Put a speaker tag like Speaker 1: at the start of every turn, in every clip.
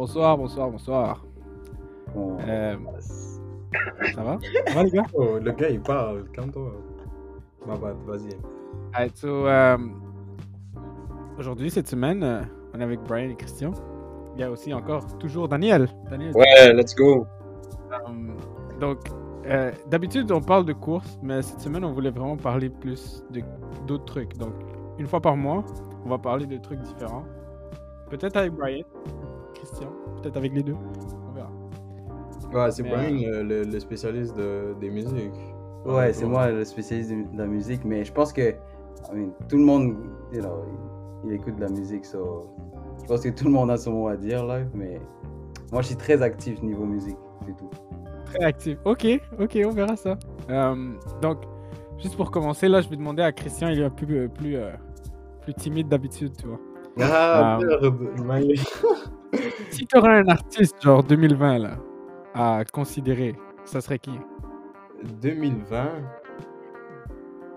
Speaker 1: Bonsoir, bonsoir, bonsoir.
Speaker 2: On-
Speaker 1: Euh, ça va? Ça va les gars?
Speaker 3: Oh, le gars, il parle. Calme-toi. Ma bad, vas-y.
Speaker 1: Alright, so, euh, Aujourd'hui, cette semaine, euh, on est avec Brian et Christian. Il y a aussi encore toujours Daniel. Daniel
Speaker 4: Ouais, let's go.
Speaker 1: Euh, donc, euh, d'habitude, on parle de course, mais cette semaine, on voulait vraiment parler plus de d'autres trucs. Donc, une fois par mois, on va parler de trucs différents. Peut-être avec Brian, Christian, peut-être avec les deux. On verra.
Speaker 3: Ouais, c'est Brian, le, le- le spécialiste de- des musiques.
Speaker 2: Ouais, c'est moi le spécialiste de de la musique, mais je pense que I mean, tout le monde, you know, il, il écoute de la musique, so, je pense que tout le monde a son mot à dire là, mais moi je suis très actif niveau musique, c'est tout.
Speaker 1: Très actif. Ok, ok, on verra ça. Euh, donc, juste pour commencer, là, je vais demander à Christian, il est un peu euh, plus, euh, plus timide d'habitude, tu vois.
Speaker 3: Ah,
Speaker 1: Euh,
Speaker 3: merde.
Speaker 1: Si tu aurais un artiste, genre 2020, là, à considérer, ça serait qui?
Speaker 3: 2020.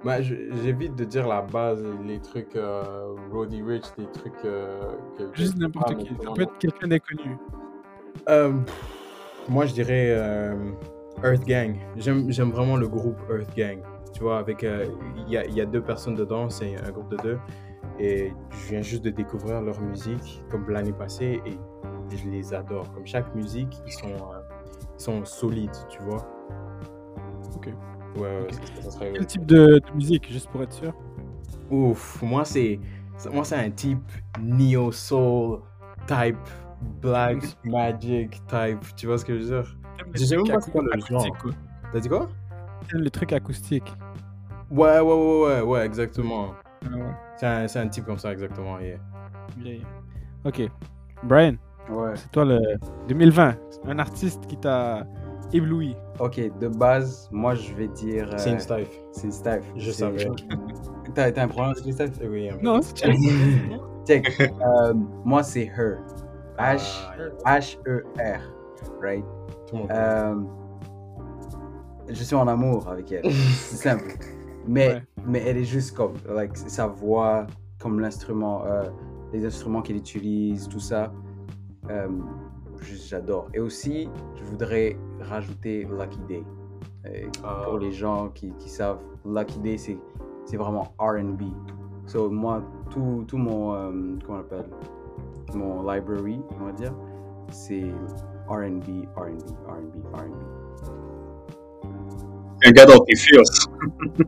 Speaker 3: Bah, j'évite de dire la base, les trucs euh, Roddy Rich, des trucs euh, que-
Speaker 1: Juste n'importe qui. Ça peut être quelqu'un d'inconnu.
Speaker 3: Euh, moi, je dirais Earth Gang. J'aime vraiment le groupe Earth Gang. Tu vois, avec il y, a, il y a deux personnes dedans, c'est un groupe de deux. Et je viens juste de découvrir leur musique comme l'année passée et je les adore. Comme chaque musique, ils sont, euh, ils sont solides, tu vois.
Speaker 1: Ok.
Speaker 3: Ouais, ouais,
Speaker 1: Ok.
Speaker 3: ça, ça serait.
Speaker 1: Quel type de, de musique, juste pour être sûr?
Speaker 3: Ouf, moi c'est moi c'est un type neo soul type black magic type, tu vois ce que je veux dire? Je sais même pas c'est quoi le
Speaker 1: quoi.
Speaker 3: T'as dit quoi?
Speaker 1: Le truc acoustique.
Speaker 3: Ouais, ouais, ouais, ouais, ouais, exactement.
Speaker 1: Ah ouais.
Speaker 3: C'est un, c'est un type comme ça, exactement. yeah.
Speaker 1: Ok. Brian,
Speaker 2: Ouais.
Speaker 1: c'est toi le 2020. Un artiste qui t'a ébloui.
Speaker 2: Ok, de base, moi je vais dire. euh,
Speaker 3: C'est une staff.
Speaker 2: C'est Steph.
Speaker 3: Je savais.
Speaker 2: T'as t'as un problème avec Steph?
Speaker 3: Eh Oui.
Speaker 1: Non, c'est chill.
Speaker 2: Check. Euh, moi c'est Her. H
Speaker 3: Ah,
Speaker 2: H E R, right?
Speaker 3: tout le monde.
Speaker 2: Euh, je suis en amour avec elle. C'est simple. Mais,
Speaker 1: Ouais.
Speaker 2: mais elle est juste comme, like, sa voix, comme l'instrument, euh, les instruments qu'elle utilise, tout ça. euh, juste, j'adore. Et aussi, je voudrais rajouter Lucky Day. Euh,
Speaker 3: Ah.
Speaker 2: Pour les gens qui, qui savent, Lucky Day, c'est, c'est vraiment RB. So, moi, tout, tout mon, euh, comment on appelle, mon library, on va dire, c'est RB, RB, RB, RB.
Speaker 4: Un gars dans tes feels.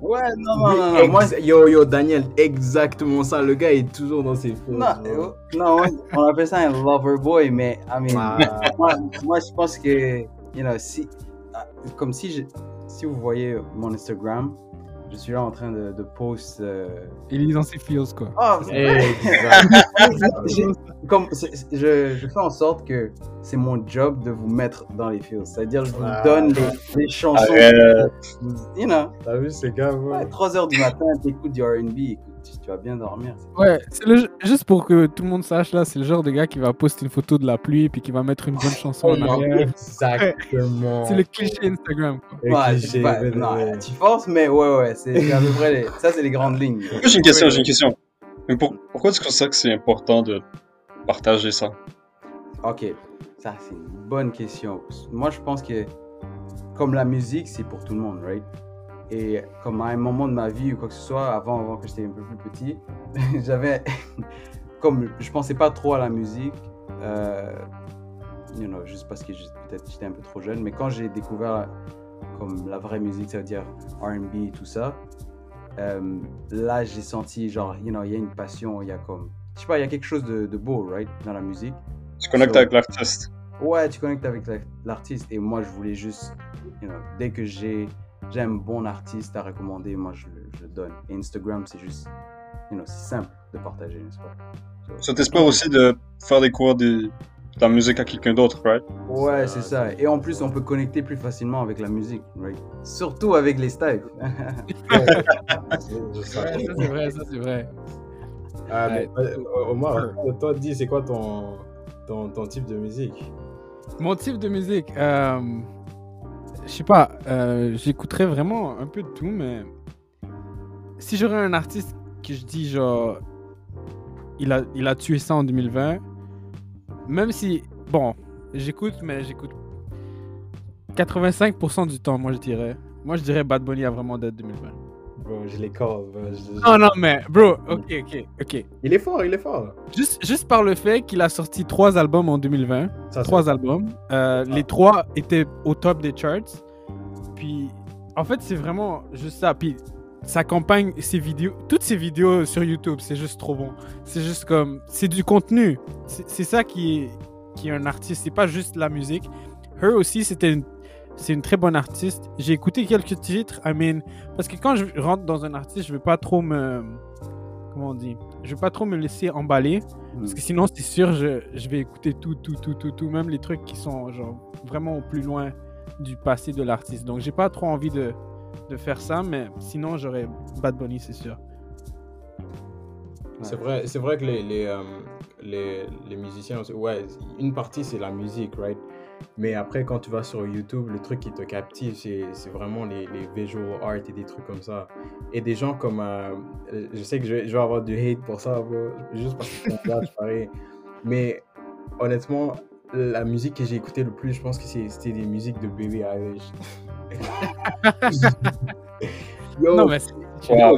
Speaker 2: Ouais, non, non, non, non. Moi,
Speaker 3: yo, yo, Daniel, exactement ça. Le gars est toujours dans ses flots.
Speaker 2: non, on appelle ça un lover boy, mais I mean,
Speaker 3: Ah.
Speaker 2: moi, moi, je pense que, you know, si, comme si je, si vous voyez mon Instagram, je suis là en train de, de post. euh,
Speaker 1: Il est dans ses feels, quoi.
Speaker 2: Oh,
Speaker 3: Exact.
Speaker 2: j'ai- comme c'est- c'est- je, je fais en sorte que c'est mon job de vous mettre dans les feels. C'est-à-dire, je vous
Speaker 3: Ah.
Speaker 2: donne les, les chansons.
Speaker 4: Arrête.
Speaker 2: You know,
Speaker 3: T'as vu ces gars, ouais.
Speaker 2: ouais, 3 heures du matin, t'écoutes du RB, écoute, tu, tu vas bien dormir.
Speaker 1: Ouais, c'est le, juste pour que tout le monde sache, là, c'est le genre de gars qui va poster une photo de la pluie puis qui va mettre une bonne chanson en arrière.
Speaker 3: Exactement.
Speaker 1: C'est le cliché Instagram, quoi.
Speaker 2: Ouais,
Speaker 3: cliché,
Speaker 2: non, tu forces, mais ouais, ouais, c'est à peu près les- ça, c'est les grandes lignes.
Speaker 4: J'ai une question, j'ai une question. Mais pour- pourquoi est-ce que c'est que c'est important de partager ça?
Speaker 2: Ok, ça, c'est une bonne question. Moi, je pense que comme la musique, c'est pour tout le monde, right? Et comme à un moment de ma vie ou quoi que ce soit, avant, avant que j'étais un peu plus petit, j'avais. comme je pensais pas trop à la musique, euh, you know, juste parce que peut-être j'étais un peu trop jeune, mais quand j'ai découvert comme la vraie musique, ça veut dire RB et tout ça, euh, là j'ai senti genre, you know, il y a une passion, il y a comme. Je sais pas, il y a quelque chose de, de beau, right, dans la musique.
Speaker 4: Tu connectes
Speaker 2: So-
Speaker 4: avec l'artiste.
Speaker 2: Ouais, tu connectes avec la- l'artiste. Et moi, je voulais juste, you know, dès que j'ai j'ai un bon artiste à recommander, moi, je, le- donne. Et Instagram, c'est juste, you know, c'est simple de partager, n'est-ce pas?
Speaker 4: Ça t'espère aussi de faire découvrir des- ta musique à quelqu'un d'autre, right?
Speaker 2: Ouais, c'est ça. Et en plus, on peut connecter plus facilement avec la musique, right? Surtout avec les styles.
Speaker 1: Ouais, ça c'est vrai, ça c'est vrai.
Speaker 3: Ah,
Speaker 1: Ouais.
Speaker 3: euh, Omar, toi, dis, c'est quoi ton, ton, ton type de musique?
Speaker 1: Mon type de musique, euh, je sais pas, euh, j'écouterais vraiment un peu de tout, mais si j'aurais un artiste que je dis genre, il a, il a tué ça en 2020, même si bon, j'écoute, mais j'écoute 85% du temps, moi je dirais. Moi je dirais Bad Bunny a vraiment d'être 2020.
Speaker 3: Bro, je les call. bro, je- je-
Speaker 1: Non, non, mais bro, ok, ok, ok.
Speaker 3: Il est fort, il est fort.
Speaker 1: Juste, juste par le fait qu'il a sorti trois albums en 2020,
Speaker 3: Ça,
Speaker 1: trois albums, euh, les trois étaient au top des charts. Puis, en fait, c'est vraiment juste ça. Puis, sa campagne, ses vidéos, toutes ses vidéos sur YouTube, c'est juste trop bon. C'est juste comme, c'est du contenu. C'est c'est ça qui est, qui est un artiste. C'est pas juste la musique. Her aussi, c'était une, c'est une très bonne artiste. J'ai écouté quelques titres. I mean, parce que quand je rentre dans un artiste, je veux pas trop me, comment on dit, je veux pas trop me laisser emballer. Parce que sinon, c'est sûr, je, je vais écouter tout, tout, tout, tout, tout, même les trucs qui sont genre vraiment au plus loin du passé de l'artiste. Donc, j'ai pas trop envie de, de faire ça, mais sinon, j'aurais Bad Bunny, c'est sûr.
Speaker 3: C'est vrai, c'est vrai que les, les, euh, les, les musiciens, ouais, une partie c'est la musique, right? Mais après, quand tu vas sur YouTube, le truc qui te captive, c'est c'est vraiment les, les visual art et des trucs comme ça. Et des gens comme. euh, je sais que je vais, je vais avoir du hate pour ça, bro, juste parce que c'est un gars, pareil. Mais honnêtement, la musique que j'ai écoutée le plus, je pense que c'est- c'était des musiques de Billie Eilish. Yo,
Speaker 1: Non, mais
Speaker 3: Yo,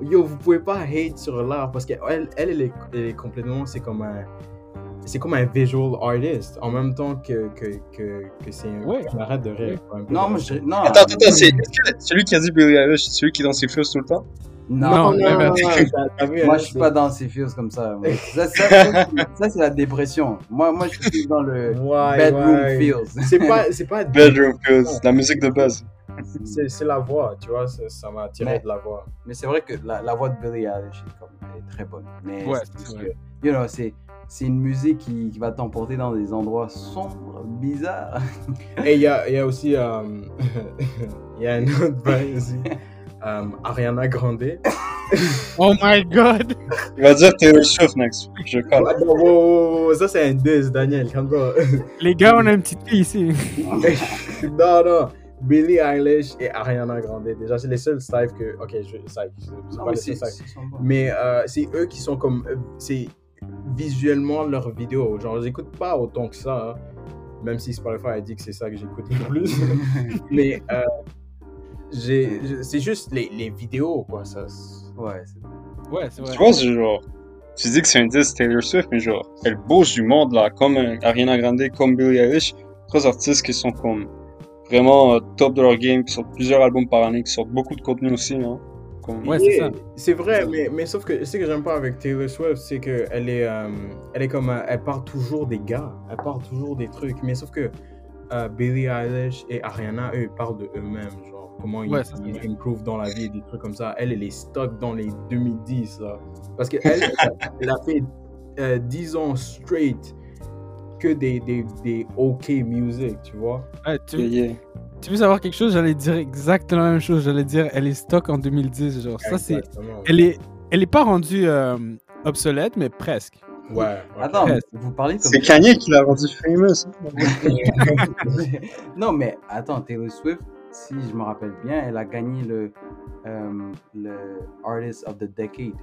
Speaker 3: yo, vous pouvez pas hate sur l'art parce qu'elle, elle, elle, est, elle est complètement, c'est comme un, c'est comme un visual artist en même temps que, que, que, que c'est un,
Speaker 1: Ouais.
Speaker 3: on arrête de un peu.
Speaker 2: Non, moi, je non.
Speaker 4: Attends, attends, attends, c'est celui qui a dit Billie Eilish, c'est celui qui est dans ses fils tout le temps?
Speaker 2: Non,
Speaker 1: Non,
Speaker 3: non,
Speaker 1: mais-
Speaker 3: non,
Speaker 2: Moi, je suis
Speaker 3: c'est-
Speaker 2: pas dans ces feels comme ça. Ça, ça, ça, ça, c'est la dépression. Moi, moi, je suis dans le
Speaker 3: Ouais,
Speaker 2: bedroom
Speaker 3: ouais.
Speaker 2: feels.
Speaker 3: C'est pas, c'est pas,
Speaker 4: Bedroom Feels, la musique de base.
Speaker 3: c'est, c'est la voix, tu vois, ça m'a attiré
Speaker 2: Mais-
Speaker 3: de la voix.
Speaker 2: Mais c'est vrai que la, la voix de Billie Eilish est, comme, elle est très bonne. Mais
Speaker 1: Ouais,
Speaker 2: c'est
Speaker 1: c'est
Speaker 2: juste
Speaker 1: vrai.
Speaker 2: que, you know, c'est, c'est une musique qui, qui va t'emporter dans des endroits sombres, bizarres.
Speaker 3: Et il y a, il y a aussi, euh, il y a un autre bail aussi, euh, Ariana Grande.
Speaker 1: Oh my god!
Speaker 4: Il va dire Taylor Swift next. Je colle.
Speaker 3: wow, wow, wow, ça c'est un diss, Daniel, calme-toi.
Speaker 1: Les gars, on a une petite fille ici.
Speaker 3: non, non. Billie Eilish et Ariana Grande. Déjà, c'est les seuls styles que. Ok, je, ça, c'est
Speaker 2: Non,
Speaker 3: pas
Speaker 2: mais
Speaker 3: les
Speaker 2: c'est,
Speaker 3: seuls. Mais euh, c'est eux qui sont comme. C'est visuellement leurs vidéos. Genre, j'écoute pas autant que ça. hein. Même si Spotify a dit que c'est ça que j'écoute le plus. Mais euh, c'est juste les, les vidéos, quoi. Ça, c'est-
Speaker 2: Ouais, c'est
Speaker 1: Ouais, c'est vrai.
Speaker 4: Tu vois, c'est genre. Tu dis que c'est un disque Taylor Swift, mais genre, elle bouge du monde là, comme euh, Ariana Grande, comme Billie Eilish. Trois artistes qui sont comme vraiment euh, top de leur game, qui sortent plusieurs albums par année, qui sortent beaucoup de contenu aussi. Hein. Comme...
Speaker 1: Ouais, c'est ça.
Speaker 3: C'est vrai, mais, mais sauf que ce que j'aime pas avec Taylor Swift, c'est que elle est, euh, elle est comme, euh, elle parle toujours des gars, elle parle toujours des trucs, mais sauf que euh, Billie Eilish et Ariana, eux, ils parlent de eux-mêmes, genre comment ils,
Speaker 1: Ouais,
Speaker 3: ils
Speaker 1: vrai.
Speaker 3: improve dans la vie, des trucs comme ça. Elle, elle est stock dans les 2010, là. Parce que elle, elle a fait euh, 10 ans straight que des, des, des OK music, tu vois.
Speaker 1: Ouais, tu,
Speaker 4: Yeah, yeah.
Speaker 1: Tu veux savoir quelque chose? J'allais dire exactement la même chose. J'allais dire, elle est stock en 2010. Genre, ça, c'est. Elle est, elle est pas rendue euh, obsolète, mais presque.
Speaker 3: Ouais.
Speaker 2: Attends, vous parlez comme
Speaker 4: C'est Kanye qui l'a rendu famous.
Speaker 2: non, mais attends, Taylor Swift, si je me rappelle bien, elle a gagné le, euh, le Artist of the Decade.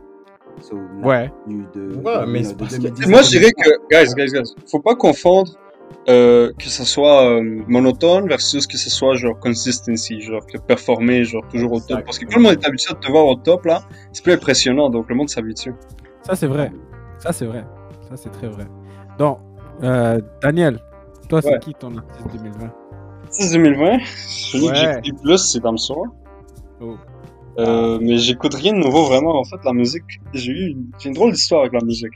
Speaker 2: So,
Speaker 1: Ouais.
Speaker 2: de,
Speaker 3: Ouais,
Speaker 2: de-
Speaker 3: mais
Speaker 2: de
Speaker 3: c'est parce que-
Speaker 2: 2010
Speaker 4: Moi, je dirais que, guys, guys, guys, faut pas confondre euh, que ça soit euh, monotone versus que ce soit genre consistency, genre que performer genre toujours au top. Parce que quand le monde est habitué à te voir au top là, c'est plus impressionnant, donc le monde s'habitue.
Speaker 1: Ça, c'est vrai. Ça, c'est vrai. Ça, c'est très vrai. Donc, euh, Daniel, toi, c'est qui ton artiste 2020
Speaker 4: C'est 2020, celui que
Speaker 1: Ouais.
Speaker 4: j'écoute le plus, c'est Damso.
Speaker 1: Oh.
Speaker 4: Mais j'écoute rien de nouveau vraiment. En fait, la musique, j'ai eu une, une drôle d'histoire avec la musique.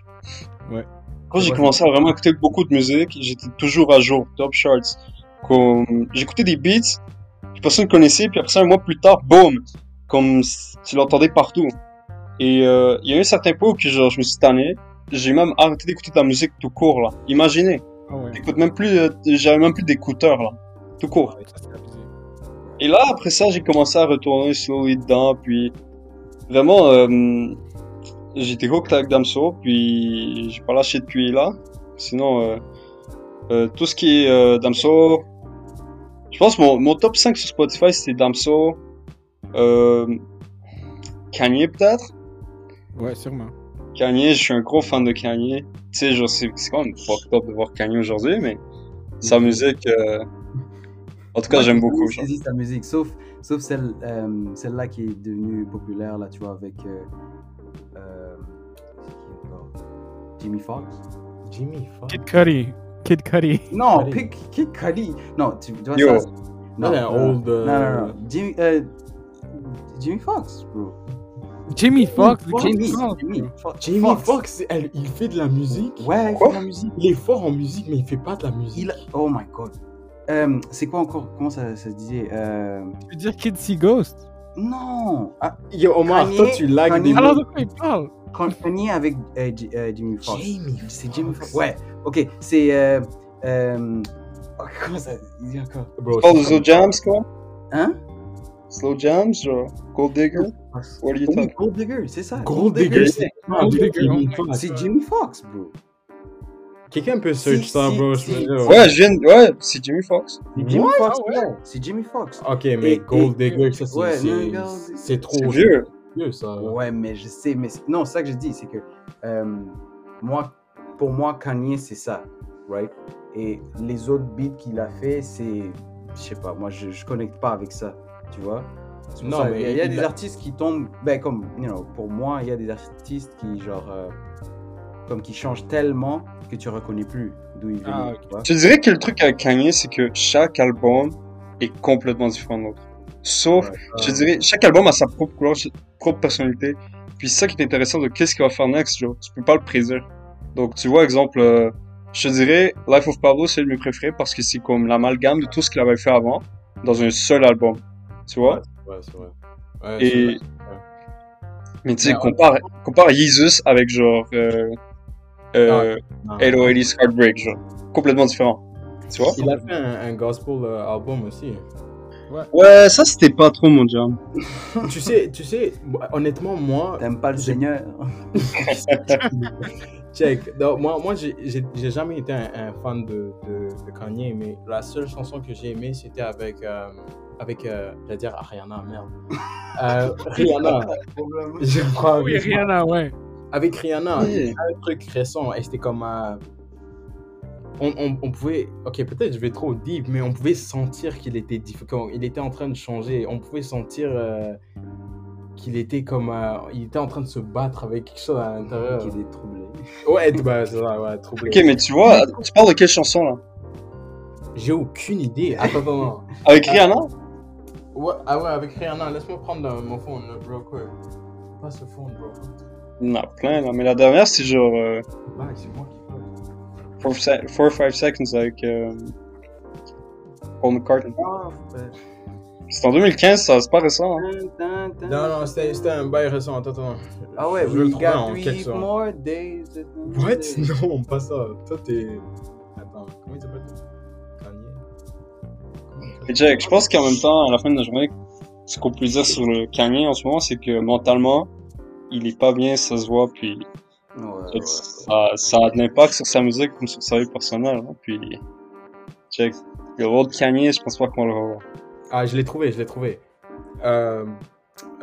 Speaker 1: Ouais.
Speaker 4: Quand j'ai
Speaker 2: Ouais.
Speaker 4: commencé à vraiment écouter beaucoup de musique, j'étais toujours à jour, top charts. Comme, j'écoutais des beats que personne connaissait, puis après ça, un mois plus tard, boom! Comme tu l'entendais partout. Et euh, il y a eu un certain point où que, genre, je me suis tanné. J'ai même arrêté d'écouter de la musique tout court, là. Imaginez.
Speaker 1: Ah ouais.
Speaker 4: J'écoute même plus, euh, j'avais même plus d'écouteurs, là. Tout court.
Speaker 1: Ouais, ça.
Speaker 4: Et là, après ça, j'ai commencé à retourner slowly dedans, puis vraiment, euh, été hooked avec Damso, puis j'ai pas lâché depuis là. Sinon, euh, euh, tout ce qui est euh, Damso, je pense que mon, mon top 5 sur Spotify, c'était Damso, euh, Kanye peut-être?
Speaker 1: Ouais, sûrement.
Speaker 4: Kanye, je suis un gros fan de Kanye. Tu sais, genre, c'est c'est quand même fucked up de voir Kanye aujourd'hui, mais sa musique, euh, en tout cas, j'aime
Speaker 2: j'ai
Speaker 4: beaucoup.
Speaker 2: sa musique, sauf, sauf celle, euh, celle-là qui est devenue populaire, là, tu vois, avec. Euh, Jimmy Foxx
Speaker 3: Jimmy, fuck.
Speaker 1: Kid Cudi. Kid Cudi.
Speaker 2: Non,
Speaker 3: Cudi.
Speaker 2: Pick Kid Cudi. Non, tu, tu vois
Speaker 4: Yo.
Speaker 2: ça.
Speaker 3: Non, un
Speaker 2: non,
Speaker 3: old, euh,
Speaker 2: non, non, non. Jimmy, euh, Jimmy Foxx, bro.
Speaker 1: Jimmy Fox?
Speaker 2: Jimmy,
Speaker 1: Foxx.
Speaker 2: Jimmy.
Speaker 3: Fox, elle- il fait de la musique.
Speaker 2: Ouais, il fait de la musique.
Speaker 3: Il est fort en musique, mais il fait pas de la musique.
Speaker 2: Il a- Oh my god. Euh, c'est quoi encore? Comment ça, ça se disait euh...
Speaker 1: Tu veux dire Kid See Ghost
Speaker 2: Non ah,
Speaker 3: Yo, Omar,
Speaker 2: Kanye-
Speaker 3: toi, tu lags
Speaker 2: Kanye-
Speaker 3: des
Speaker 1: Alors
Speaker 3: mots.
Speaker 1: de quoi il parle?
Speaker 2: Kanye avec euh, euh, Jimmy Foxx.
Speaker 3: Jamie
Speaker 2: C'est Jimmy
Speaker 3: Foxx.
Speaker 2: Foxx. Ouais, ok. C'est. Euh, euh, oh, comment ça il dit encore?
Speaker 3: Bro,
Speaker 4: Oh, Slow Jams, quoi?
Speaker 2: Hein?
Speaker 4: Slow Jams, genre, Gold Digger? What are you talking?
Speaker 2: Gold Digger, c'est ça.
Speaker 3: Gold Digger, c'est
Speaker 1: Gold Digger,
Speaker 3: Jimmy.
Speaker 2: C'est Foxx, bro.
Speaker 3: Quelqu'un peut search ça, bro. Je veux.
Speaker 4: Ouais, je viens. Ouais, c'est Jimmy Fox.
Speaker 2: Jimmy? Foxx,
Speaker 1: Ah ouais?
Speaker 2: C'est Jimmy Foxx.
Speaker 3: Ok, mais
Speaker 2: Et-
Speaker 3: Gold
Speaker 2: et-
Speaker 3: Digger, ça, c'est-
Speaker 2: ouais,
Speaker 3: c'est
Speaker 2: non, Gold-
Speaker 3: c'est trop
Speaker 4: vieux.
Speaker 3: Vieux, ça.
Speaker 2: Ouais, mais je sais, mais non, ça que je dis, c'est que euh, moi, pour moi, Kanye, c'est ça, right? Et les autres beats qu'il a fait, c'est, je sais pas, moi, je, je connecte pas avec ça, tu vois?
Speaker 3: Non,
Speaker 2: ça,
Speaker 3: mais
Speaker 2: il y a, des artistes qui tombent, ben comme, you know, pour moi, il y a des artistes qui genre, euh, comme qui changent tellement que tu reconnais plus d'où ils viennent,
Speaker 1: Ah?
Speaker 4: Je dirais que le truc avec Kanye, c'est que chaque album est complètement différent de l'autre. Sauf,
Speaker 2: Ouais.
Speaker 4: je dirais, chaque album a sa propre couleur, sa propre personnalité. Puis c'est ça qui est intéressant de qu'est-ce qu'il va faire next, genre. Tu peux pas le prédire. Donc, tu vois, exemple, euh, je te dirais, Life of Pablo, c'est le mes préférés parce que c'est comme l'amalgame de tout ce qu'il avait fait avant dans un seul album. Tu vois?
Speaker 3: Ouais, c'est vrai. Ouais,
Speaker 4: Et-
Speaker 3: c'est vrai.
Speaker 4: Mais tu sais, compare, compare Jesus avec genre, euh, euh,
Speaker 3: Non.
Speaker 4: Hello Elise Heartbreak, genre. Complètement différent. Tu vois?
Speaker 3: Il a fait un, un gospel euh, album aussi.
Speaker 4: Ouais, ça c'était pas trop mon jam.
Speaker 3: tu sais, tu sais, moi, honnêtement, moi,
Speaker 2: T'aimes pas le Seigneur?
Speaker 3: check. Donc, moi, moi j'ai- jamais été un, un fan de, de, de Kanye, mais la seule chanson que j'ai aimée, c'était avec, euh, avec euh, j'allais dire Ariana, merde. Euh, Rihanna. Je crois.
Speaker 1: Oui, Rihanna, ouais.
Speaker 3: Avec Rihanna,
Speaker 4: Oui.
Speaker 3: un truc récent et c'était comme. On, on, on pouvait. Ok, peut-être je vais trop deep, mais on pouvait sentir qu'il était différent. Il était en train de changer. On pouvait sentir euh, qu'il était comme. euh, il était en train de se battre avec quelque chose à l'intérieur.
Speaker 2: Qui est troublé.
Speaker 3: Ouais, bah, c'est ça, ouais, troublé.
Speaker 4: Ok, mais tu vois, tu parles de quelle chanson là?
Speaker 3: J'ai aucune idée. Attends, attends, non.
Speaker 4: Avec Rihanna?
Speaker 3: Ouais, ah ouais, avec Rihanna, laisse-moi prendre mon phone, là, bro, quoi. Pas ce phone, bro.
Speaker 4: Il y en a plein là, mais la dernière c'est genre euh,
Speaker 3: Là, c'est moi qui parle.
Speaker 4: 4 or 5 Seconds avec euh, Paul McCartney.
Speaker 2: Ah,
Speaker 4: C'est en 2015, ça, c'est pas récent. Hein.
Speaker 3: Non, non, c'était c'était un bail récent. Attends, attends.
Speaker 2: Ah ouais,
Speaker 3: je le
Speaker 2: got
Speaker 3: en
Speaker 2: three
Speaker 3: quelque sorte.
Speaker 2: more days.
Speaker 3: What? Non, pas ça. Toi, t'es. Attends, comment il s'appelle Kanye?
Speaker 4: Jack, je pense qu'en même temps, à la fin de la journée, ce qu'on peut dire sur le Kanye en ce moment, c'est que mentalement, il est pas bien, ça se voit, puis
Speaker 2: Ouais,
Speaker 4: ça, ça a de l'impact sur sa musique comme sur sa vie personnelle. hein. Puis, check. Le rôle de Kanye, je pense pas qu'on le revoit.
Speaker 3: Ah, je l'ai trouvé, je l'ai trouvé. Euh,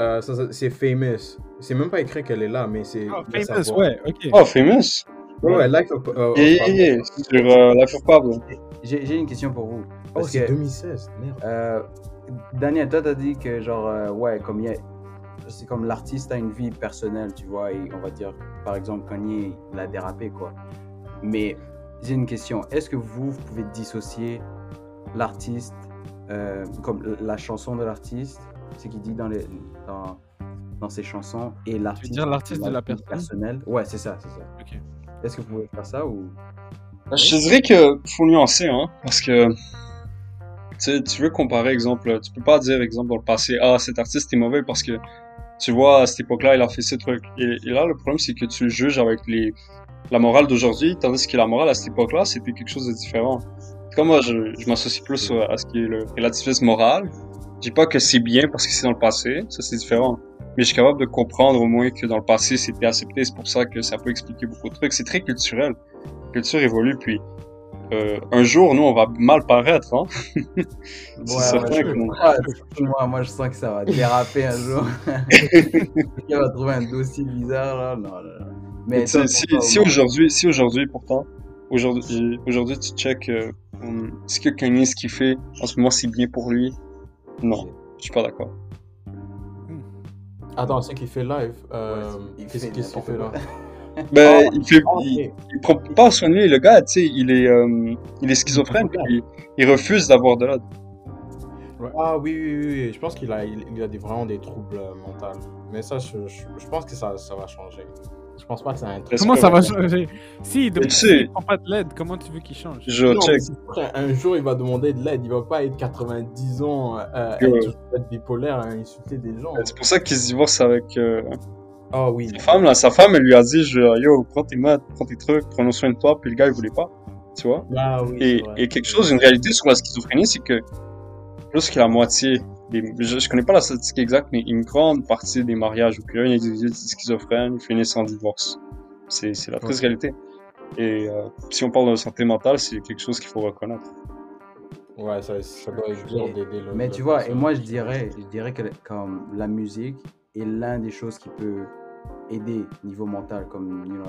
Speaker 3: euh, ça, ça- c'est Famous. C'est même pas écrit qu'elle est là, mais c'est.
Speaker 1: Oh, famous, ouais, ok.
Speaker 4: Oh, Famous!
Speaker 3: Ouais, ouais, Life of. euh,
Speaker 4: Yeah, yeah, yeah. Sur euh, Life of Pablo.
Speaker 2: J'ai j'ai une question pour vous.
Speaker 3: Oh, c'est
Speaker 2: que,
Speaker 3: 2016, merde.
Speaker 2: euh, Daniel, toi, t'as dit que, genre, euh, ouais, comme il y a- c'est comme l'artiste a une vie personnelle, tu vois, et on va dire, par exemple, Kanye, il a dérapé, quoi. Mais j'ai une question. Est-ce que vous, vous pouvez dissocier l'artiste, euh, comme la chanson de l'artiste, ce qu'il dit dans, les, dans, dans ses chansons, et l'artiste
Speaker 1: dire l'artiste de la personne
Speaker 2: personnelle? Ouais, c'est ça, c'est ça. Est-ce que vous pouvez faire ça ou?
Speaker 4: Je te dirais que faut nuancer, hein, parce que tu sais, tu veux comparer, exemple, tu peux pas dire, exemple, dans le passé, ah, cet artiste est mauvais parce que tu vois, à cette époque-là, il a fait ces trucs. Et, là, le problème, c'est que tu juges avec les, la morale d'aujourd'hui, tandis que la morale à cette époque-là, c'était quelque chose de différent. Comme moi, je, je m'associe plus à ce qui est le relativisme moral. Je dis pas que c'est bien parce que c'est dans le passé, ça c'est différent. Mais je suis capable de comprendre au moins que dans le passé, c'était accepté, c'est pour ça que ça peut expliquer beaucoup de trucs. C'est très culturel. La culture évolue, puis euh, un jour, nous, on va mal paraître, hein.
Speaker 2: Ouais, ouais, je- moi, moi, je sens que ça va déraper un jour. Quelqu'un va trouver un dossier bizarre, là. Non, non, non. Mais toi,
Speaker 4: si, aujourd'hui, si aujourd'hui, pourtant, aujourd'hui, aujourd'hui, tu check, euh, hum, ce que Kanye, ce qu'il fait, en ce moment, c'est bien pour lui. Non, je suis pas d'accord.
Speaker 3: Attends, c'est qu'il fait live. Euh,
Speaker 2: Ouais,
Speaker 3: Qu'est-ce
Speaker 2: fait
Speaker 3: qu'il
Speaker 2: n'importe
Speaker 3: fait là?
Speaker 4: Ben,
Speaker 3: Ah,
Speaker 4: il fait,
Speaker 3: Ah,
Speaker 4: il,
Speaker 3: ok.
Speaker 4: il prend pas soin de lui, le gars, tu sais, il est, euh, il est schizophrène, puis il, il refuse d'avoir de l'aide.
Speaker 3: Ah oui, oui, oui, oui. Je pense qu'il a, il, il a des, vraiment des troubles euh, mentaux. Mais ça, je, je, je pense que ça, ça va changer. Je pense pas que ça a un truc.
Speaker 1: Comment ça va changer? Si il
Speaker 4: Mais tu sais-
Speaker 1: ne prend pas de l'aide, comment tu veux qu'il change?
Speaker 4: Je
Speaker 3: Non,
Speaker 4: check.
Speaker 3: un jour, il va demander de l'aide. Il va pas être 90 ans, euh, être bipolaire, à insulter des gens.
Speaker 4: C'est pour ça qu'il se divorce avec euh,
Speaker 3: Ah oui.
Speaker 4: sa femme, là. Sa femme, elle lui a dit, je, yo, prends tes maths, prends tes trucs, prenons soin de toi, puis le gars, il voulait pas. Tu vois?
Speaker 3: Ah oui.
Speaker 4: Et, et quelque chose, une réalité sur la schizophrénie, c'est que plus que la moitié des, je, je connais pas la statistique exacte, mais une grande partie des mariages où un individu est schizophrène finissent en divorce. C'est, c'est la triste réalité. Et euh, si on parle de santé mentale, c'est quelque chose qu'il faut reconnaître.
Speaker 3: Ouais, ça, ça doit être dur
Speaker 2: Mais-
Speaker 3: d'aider le.
Speaker 2: Mais
Speaker 3: le
Speaker 2: tu vois, et moi je dirais, je dirais que comme la musique est l'un des choses qui peut aider niveau mental, comme you know,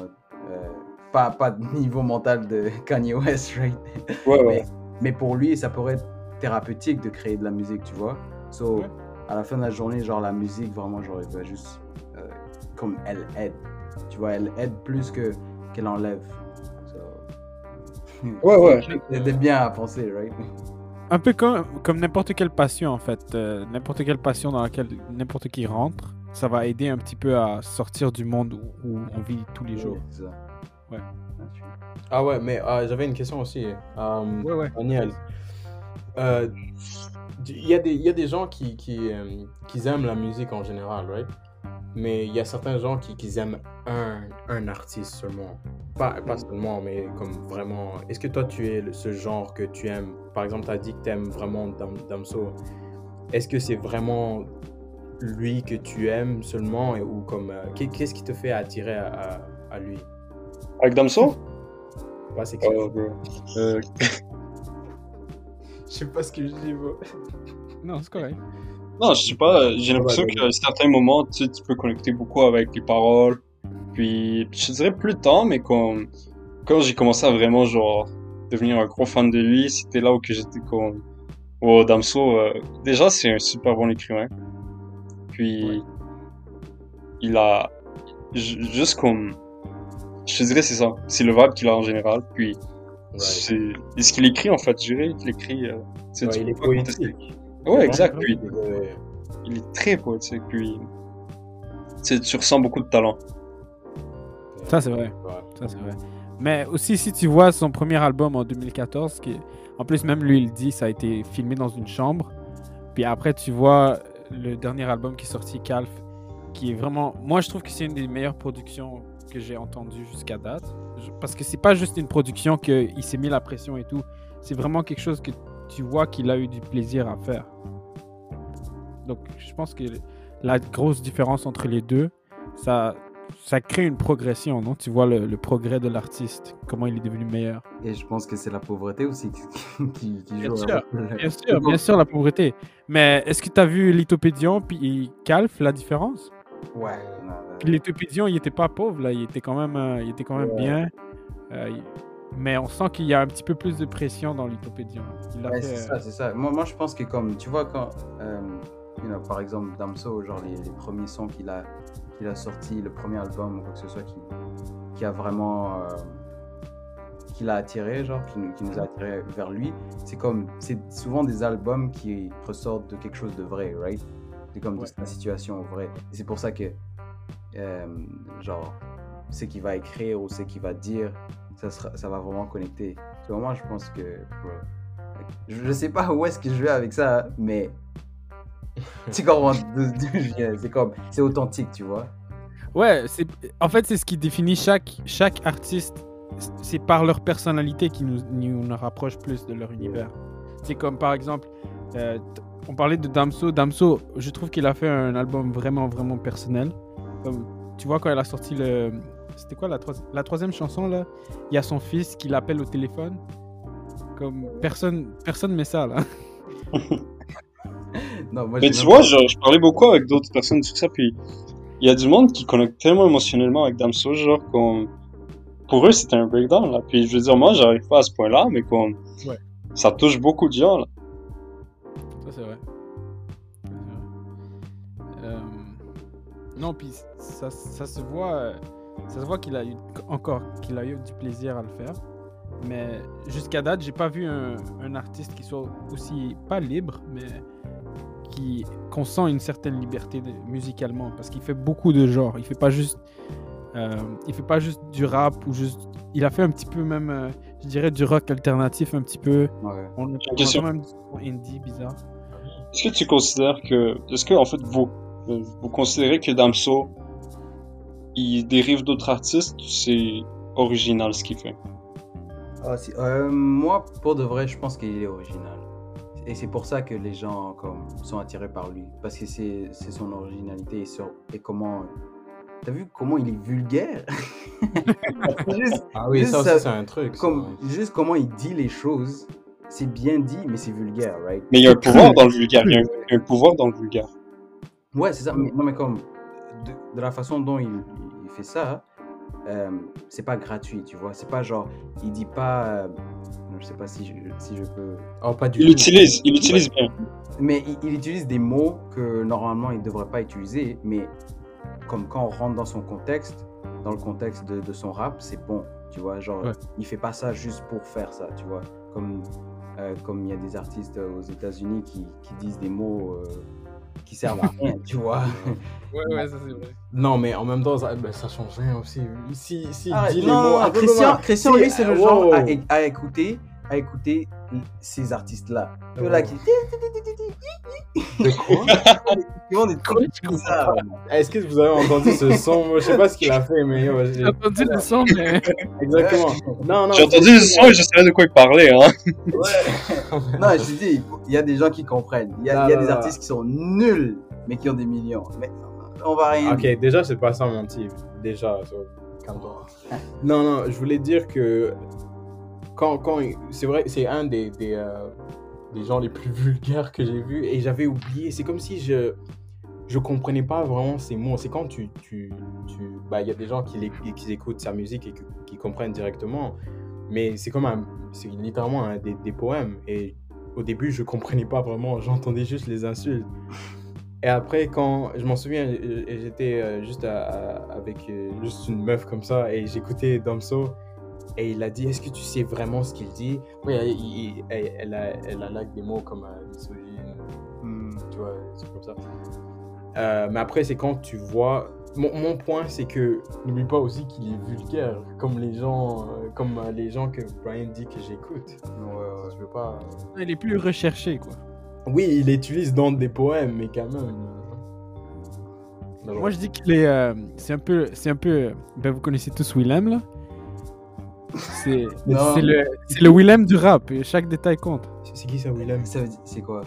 Speaker 2: euh, pas pas de niveau mental de Kanye West, right?
Speaker 4: Ouais,
Speaker 2: Mais, mais pour lui, ça pourrait être thérapeutique de créer de la musique, tu vois? So,
Speaker 1: Ouais.
Speaker 2: à la fin de la journée, genre la musique, vraiment, genre, elle va juste euh, comme elle aide. Tu vois, elle aide plus que qu'elle enlève. So...
Speaker 4: Ouais, ouais.
Speaker 2: C'est bien à penser, right?
Speaker 1: Un peu comme, comme n'importe quelle passion en fait. Euh, n'importe quelle passion dans laquelle n'importe qui rentre, ça va aider un petit peu à sortir du monde où, où on vit tous les jours. Ouais.
Speaker 3: Ah ouais, mais euh, j'avais une question aussi. Euh,
Speaker 1: Ouais, ouais.
Speaker 3: Daniel, euh, il y, a des- il y a des gens qui, qui, euh, qui aiment la musique en général, right? Mais il y a certains gens qui, qui aiment un, un artiste seulement. Pas, pas seulement, mais comme vraiment. Est-ce que toi, tu es le- ce genre que tu aimes? Par exemple, tu as dit que tu aimes vraiment Dam- Damso. Est-ce que c'est vraiment lui que tu aimes seulement et- ou comme. euh, qu'est- Qu'est-ce qui te fait attirer à, à, à lui?
Speaker 4: Avec Damso?
Speaker 3: Pas sexuel.
Speaker 4: Oh. Euh,
Speaker 3: Je sais pas ce que je dis, bro.
Speaker 1: Non, c'est correct.
Speaker 4: non, je sais pas, j'ai l'impression
Speaker 3: Ouais, ouais,
Speaker 4: qu'à certains moments, tu, sais, tu peux connecter beaucoup avec les paroles. Puis, je te dirais plus tard, mais quand, quand j'ai commencé à vraiment, genre, devenir un gros fan de lui, c'était là où que j'étais comme, oh, Damso, euh, déjà, c'est un super bon écrivain. Puis, il a, ju- juste comme, je te dirais, c'est ça. C'est le vibe qu'il a en général. Puis,
Speaker 3: Ouais.
Speaker 4: c'est, ce qu'il écrit, en fait, je dirais qu'il écrit, euh, sais,
Speaker 3: Ouais, il est poétique.
Speaker 4: Ouais, exact.
Speaker 3: Ouais,
Speaker 4: Puis,
Speaker 3: ouais.
Speaker 4: il est très poétique, puis tu ressens beaucoup de talent.
Speaker 1: Ça, c'est vrai.
Speaker 3: Ouais.
Speaker 1: Ça, c'est vrai. Mais aussi, si tu vois son premier album en 2014, qui... en plus, même lui, il dit, ça a été filmé dans une chambre. Puis après, tu vois le dernier album qui est sorti, Calf, qui est vraiment. Moi, je trouve que c'est une des meilleures productions que j'ai entendues jusqu'à date. Parce que c'est pas juste une production qu'il s'est mis la pression et tout. C'est vraiment quelque chose que tu vois qu'il a eu du plaisir à faire. Donc, je pense que la grosse différence entre les deux, ça, ça crée une progression, non? Tu vois le, le progrès de l'artiste, comment il est devenu meilleur.
Speaker 2: Et je pense que c'est la pauvreté aussi qui, qui, qui
Speaker 1: Bien
Speaker 2: joue.
Speaker 1: sûr,
Speaker 2: rôle.
Speaker 1: Bien sûr, bien sûr, la pauvreté. Mais est-ce que tu as vu Lithopédion puis Calf, la différence?
Speaker 2: Ouais.
Speaker 1: Puis Lithopédion, il était pas pauvre, là, il était quand même, euh, il était quand même
Speaker 3: Ouais.
Speaker 1: bien. Euh, Mais on sent qu'il y a un petit peu plus de pression dans Lithopédion.
Speaker 2: Ouais, c'est
Speaker 1: euh,
Speaker 2: ça, c'est ça. Moi, moi, je pense que comme, tu vois, quand, euh, you know, par exemple, Damso, genre les, les premiers sons qu'il a, qu'il a sortis, le premier album ou quoi que ce soit qui, qui a vraiment, euh, qui l'a attiré, genre, qui, nous- qui nous a attiré vers lui, c'est comme, c'est souvent des albums qui ressortent de quelque chose de vrai, right? C'est comme
Speaker 1: Ouais.
Speaker 2: de la situation vraie. Et c'est pour ça que, euh, genre, ce qu'il va écrire ou ce qu'il va dire, ça, sera, ça va vraiment connecter. Parce que moi, je pense que, bro, je, je sais pas où est-ce que je vais avec ça, mais tu comprends d'où d'où je viens. C'est comme, c'est authentique, tu vois.
Speaker 1: Ouais, c'est en fait c'est ce qui définit chaque chaque artiste. C'est par leur personnalité qui nous, nous rapproche plus de leur univers. C'est comme par exemple, euh, on parlait de Damso. Damso, je trouve qu'il a fait un album vraiment vraiment personnel. Comme tu vois quand elle a sorti le, c'était quoi la, troisi- la troisième chanson là? Il y a son fils qui l'appelle au téléphone. Comme personne, personne met ça là.
Speaker 2: Non, moi,
Speaker 4: Mais tu vois, genre, je parlais beaucoup avec d'autres personnes sur ça, puis il y a du monde qui connecte tellement émotionnellement avec Damso, genre, comme, pour eux, c'était un breakdown, là. Puis je veux dire, moi, j'arrive pas à ce point-là, mais comme,
Speaker 1: Ouais.
Speaker 4: ça touche beaucoup de gens, là.
Speaker 1: Ça, c'est vrai. Ça, c'est vrai. Euh, Non, puis ça, ça se voit, ça se voit qu'il a eu encore qu'il a eu du plaisir à le faire. Mais jusqu'à date, j'ai pas vu un, un artiste qui soit aussi pas libre, mais qui qu'on sent une certaine liberté de- musicalement parce qu'il fait beaucoup de genres. Il fait pas juste, euh, il fait pas juste du rap ou juste. Il a fait un petit peu même, euh, je dirais, du rock alternatif un petit peu.
Speaker 2: Ouais.
Speaker 1: On
Speaker 4: question.
Speaker 1: quand même indie bizarre.
Speaker 4: Est-ce que tu considères que, est-ce que, en fait, vous, vous considérez que Damso, il dérive d'autres artistes, c'est original ce qu'il fait?
Speaker 2: Ah, si- euh, moi, pour de vrai, je pense qu'il est original. Et c'est pour ça que les gens comme, sont attirés par lui. Parce que c'est c'est son originalité et, sur- et comment. T'as vu comment il est vulgaire? Juste,
Speaker 3: Ah oui,
Speaker 2: Juste
Speaker 3: ça
Speaker 2: ça-
Speaker 3: aussi, c'est un truc. ça.
Speaker 2: comme, juste comment il dit les choses. C'est bien dit, mais c'est vulgaire, right?
Speaker 4: Mais il y a un pouvoir dans le vulgaire, il y a un, il y a un pouvoir dans le vulgaire.
Speaker 2: Ouais, c'est ça. Mais, non, mais comme de, de la façon dont il, il fait ça, euh, c'est pas gratuit, tu vois. C'est pas genre, il dit pas. euh, je sais pas si je, si je peux.
Speaker 3: Oh, pas du
Speaker 4: Il
Speaker 3: tout.
Speaker 4: utilise, il utilise bien.
Speaker 2: Mais il, il utilise des mots que normalement il ne devrait pas utiliser, mais comme quand on rentre dans son contexte, dans le contexte de, de son rap, c'est bon, tu vois. Genre,
Speaker 1: Ouais.
Speaker 2: il fait pas ça juste pour faire ça, tu vois. Comme euh, comme il y a des artistes aux États-Unis qui, qui disent des mots euh, qui servent à rien, tu vois.
Speaker 1: Ouais, ouais, ça c'est vrai.
Speaker 3: Non, mais en même temps, ça, ben, ça change rien aussi. Si, si
Speaker 2: Arrête,
Speaker 3: dit
Speaker 2: non,
Speaker 3: les mots.
Speaker 2: non, Christian, Christian, lui, c'est le
Speaker 3: euh,
Speaker 2: genre
Speaker 3: wow.
Speaker 2: à, à écouter, à écouter ces artistes-là. Eux
Speaker 3: Ouais.
Speaker 2: là qui.
Speaker 3: De quoi
Speaker 2: ça.
Speaker 3: Est-ce que vous avez entendu ce son Moi, Je sais pas ce qu'il a fait, mais j'ai-
Speaker 1: J'ai entendu le son, mais.
Speaker 3: exactement. Non, non.
Speaker 4: J'ai entendu le son et je savais de quoi il parlait, hein.
Speaker 2: Non, je te dis, il y a des gens qui comprennent. Il y a, il y a des artistes qui sont nuls, mais qui ont des millions. Mais on va rien.
Speaker 3: Ok, déjà, c'est pas ça mon type. Déjà, so, calme-toi. Non, non, je voulais dire que quand, quand c'est vrai, c'est un des, des, euh, des gens les plus vulgaires que j'ai vu et j'avais oublié. C'est comme si je je comprenais pas vraiment ces mots. C'est quand tu tu tu bah il y a des gens qui, qui écoutent sa musique et qui, comprennent directement, mais c'est comme un c'est littéralement des, des poèmes et au début je comprenais pas vraiment. J'entendais juste les insultes. Et après, quand je m'en souviens, j'étais euh, juste avec euh, juste une meuf comme ça et j'écoutais Damso et il a dit Est-ce que tu sais vraiment ce qu'il dit? Oui, elle, il- elle, elle a, elle a like des mots comme euh, misogyne,
Speaker 2: Hmm.
Speaker 3: tu vois, c'est comme ça. Euh, mais après, c'est quand tu vois. Mon, mon point, c'est que n'oublie pas aussi qu'il est vulgaire, comme les gens, euh, comme euh, les gens que Brian dit que j'écoute.
Speaker 2: Ouais, ouais.
Speaker 3: Je veux pas.
Speaker 1: Il est plus recherché, quoi.
Speaker 3: Oui, il l'utilise dans des poèmes, mais quand même. euh,
Speaker 1: Moi, je dis qu'il est. euh, c'est un peu. C'est un peu. euh, Ben, vous connaissez tous Willem, là? C'est le, c'est le Willem du rap. et Chaque détail compte.
Speaker 3: C'est qui ça, Willem?
Speaker 2: C'est quoi?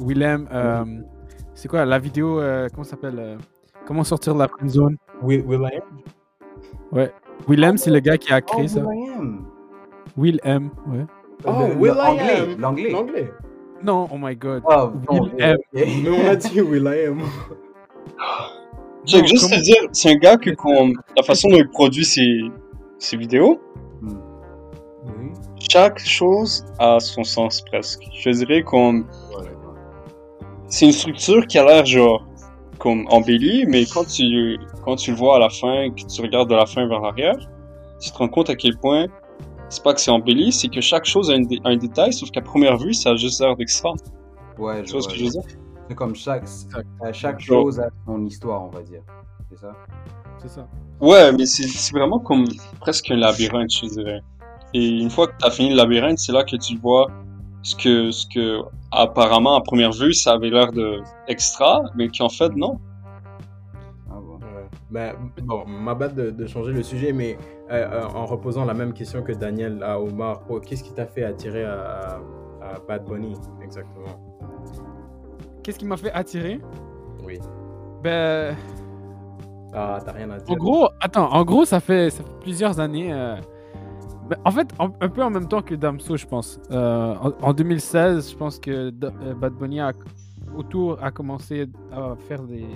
Speaker 1: Willem, euh, c'est quoi la vidéo euh, Comment ça s'appelle euh, Comment sortir de la friend zone?
Speaker 3: Will, Will I Am
Speaker 1: Willem, c'est le gars qui a
Speaker 2: Oh,
Speaker 1: créé ça.
Speaker 2: Will.i.am.
Speaker 1: Willem, ouais.
Speaker 3: Oh,
Speaker 2: Le-
Speaker 3: Will
Speaker 2: le-
Speaker 3: I
Speaker 2: Anglais,
Speaker 3: Am.
Speaker 2: l'anglais.
Speaker 3: L'anglais.
Speaker 1: Non, oh my god.
Speaker 2: Oh, ok.
Speaker 3: Mais on a dit Will I Am.
Speaker 4: J'ai juste te dire, c'est un gars que, qu'on- la façon dont il produit ses, ses vidéos.
Speaker 2: Oui.
Speaker 4: chaque chose a son sens presque. Je dirais comme, c'est une structure qui a l'air genre, comme embellie, mais quand tu, quand tu le vois à la fin, que tu regardes de la fin vers l'arrière, tu te rends compte à quel point c'est pas que c'est embelli, c'est que chaque chose a, une dé- un détail, sauf qu'à première vue, ça a juste l'air d'extra.
Speaker 2: Ouais, je
Speaker 4: vois ce que je veux dire?
Speaker 2: C'est comme chaque, euh, chaque
Speaker 4: Genre-
Speaker 2: chose a son histoire, on va dire. C'est ça?
Speaker 1: C'est ça.
Speaker 4: Ouais, mais c'est c'est vraiment comme presque un labyrinthe, je dirais. Et une fois que tu as fini le labyrinthe, c'est là que tu vois ce que, ce que apparemment à première vue ça avait l'air de extra, mais qu'en fait non.
Speaker 2: Ah bon.
Speaker 3: Ben, bon, ma bad de, de changer le sujet, mais euh, euh, en reposant la même question que Daniel à Omar, oh, qu'est-ce qui t'a fait attirer à, à Bad Bunny exactement?
Speaker 1: Qu'est-ce qui m'a fait attirer?
Speaker 3: Oui.
Speaker 1: Ben,
Speaker 3: Ah, t'as rien à dire.
Speaker 1: en gros, attends, en gros, ça fait, ça fait plusieurs années. euh, en fait, un peu en même temps que Damso, je pense. Euh, en, en 2016, je pense que euh, Bad Bunny a, autour a commencé à faire des,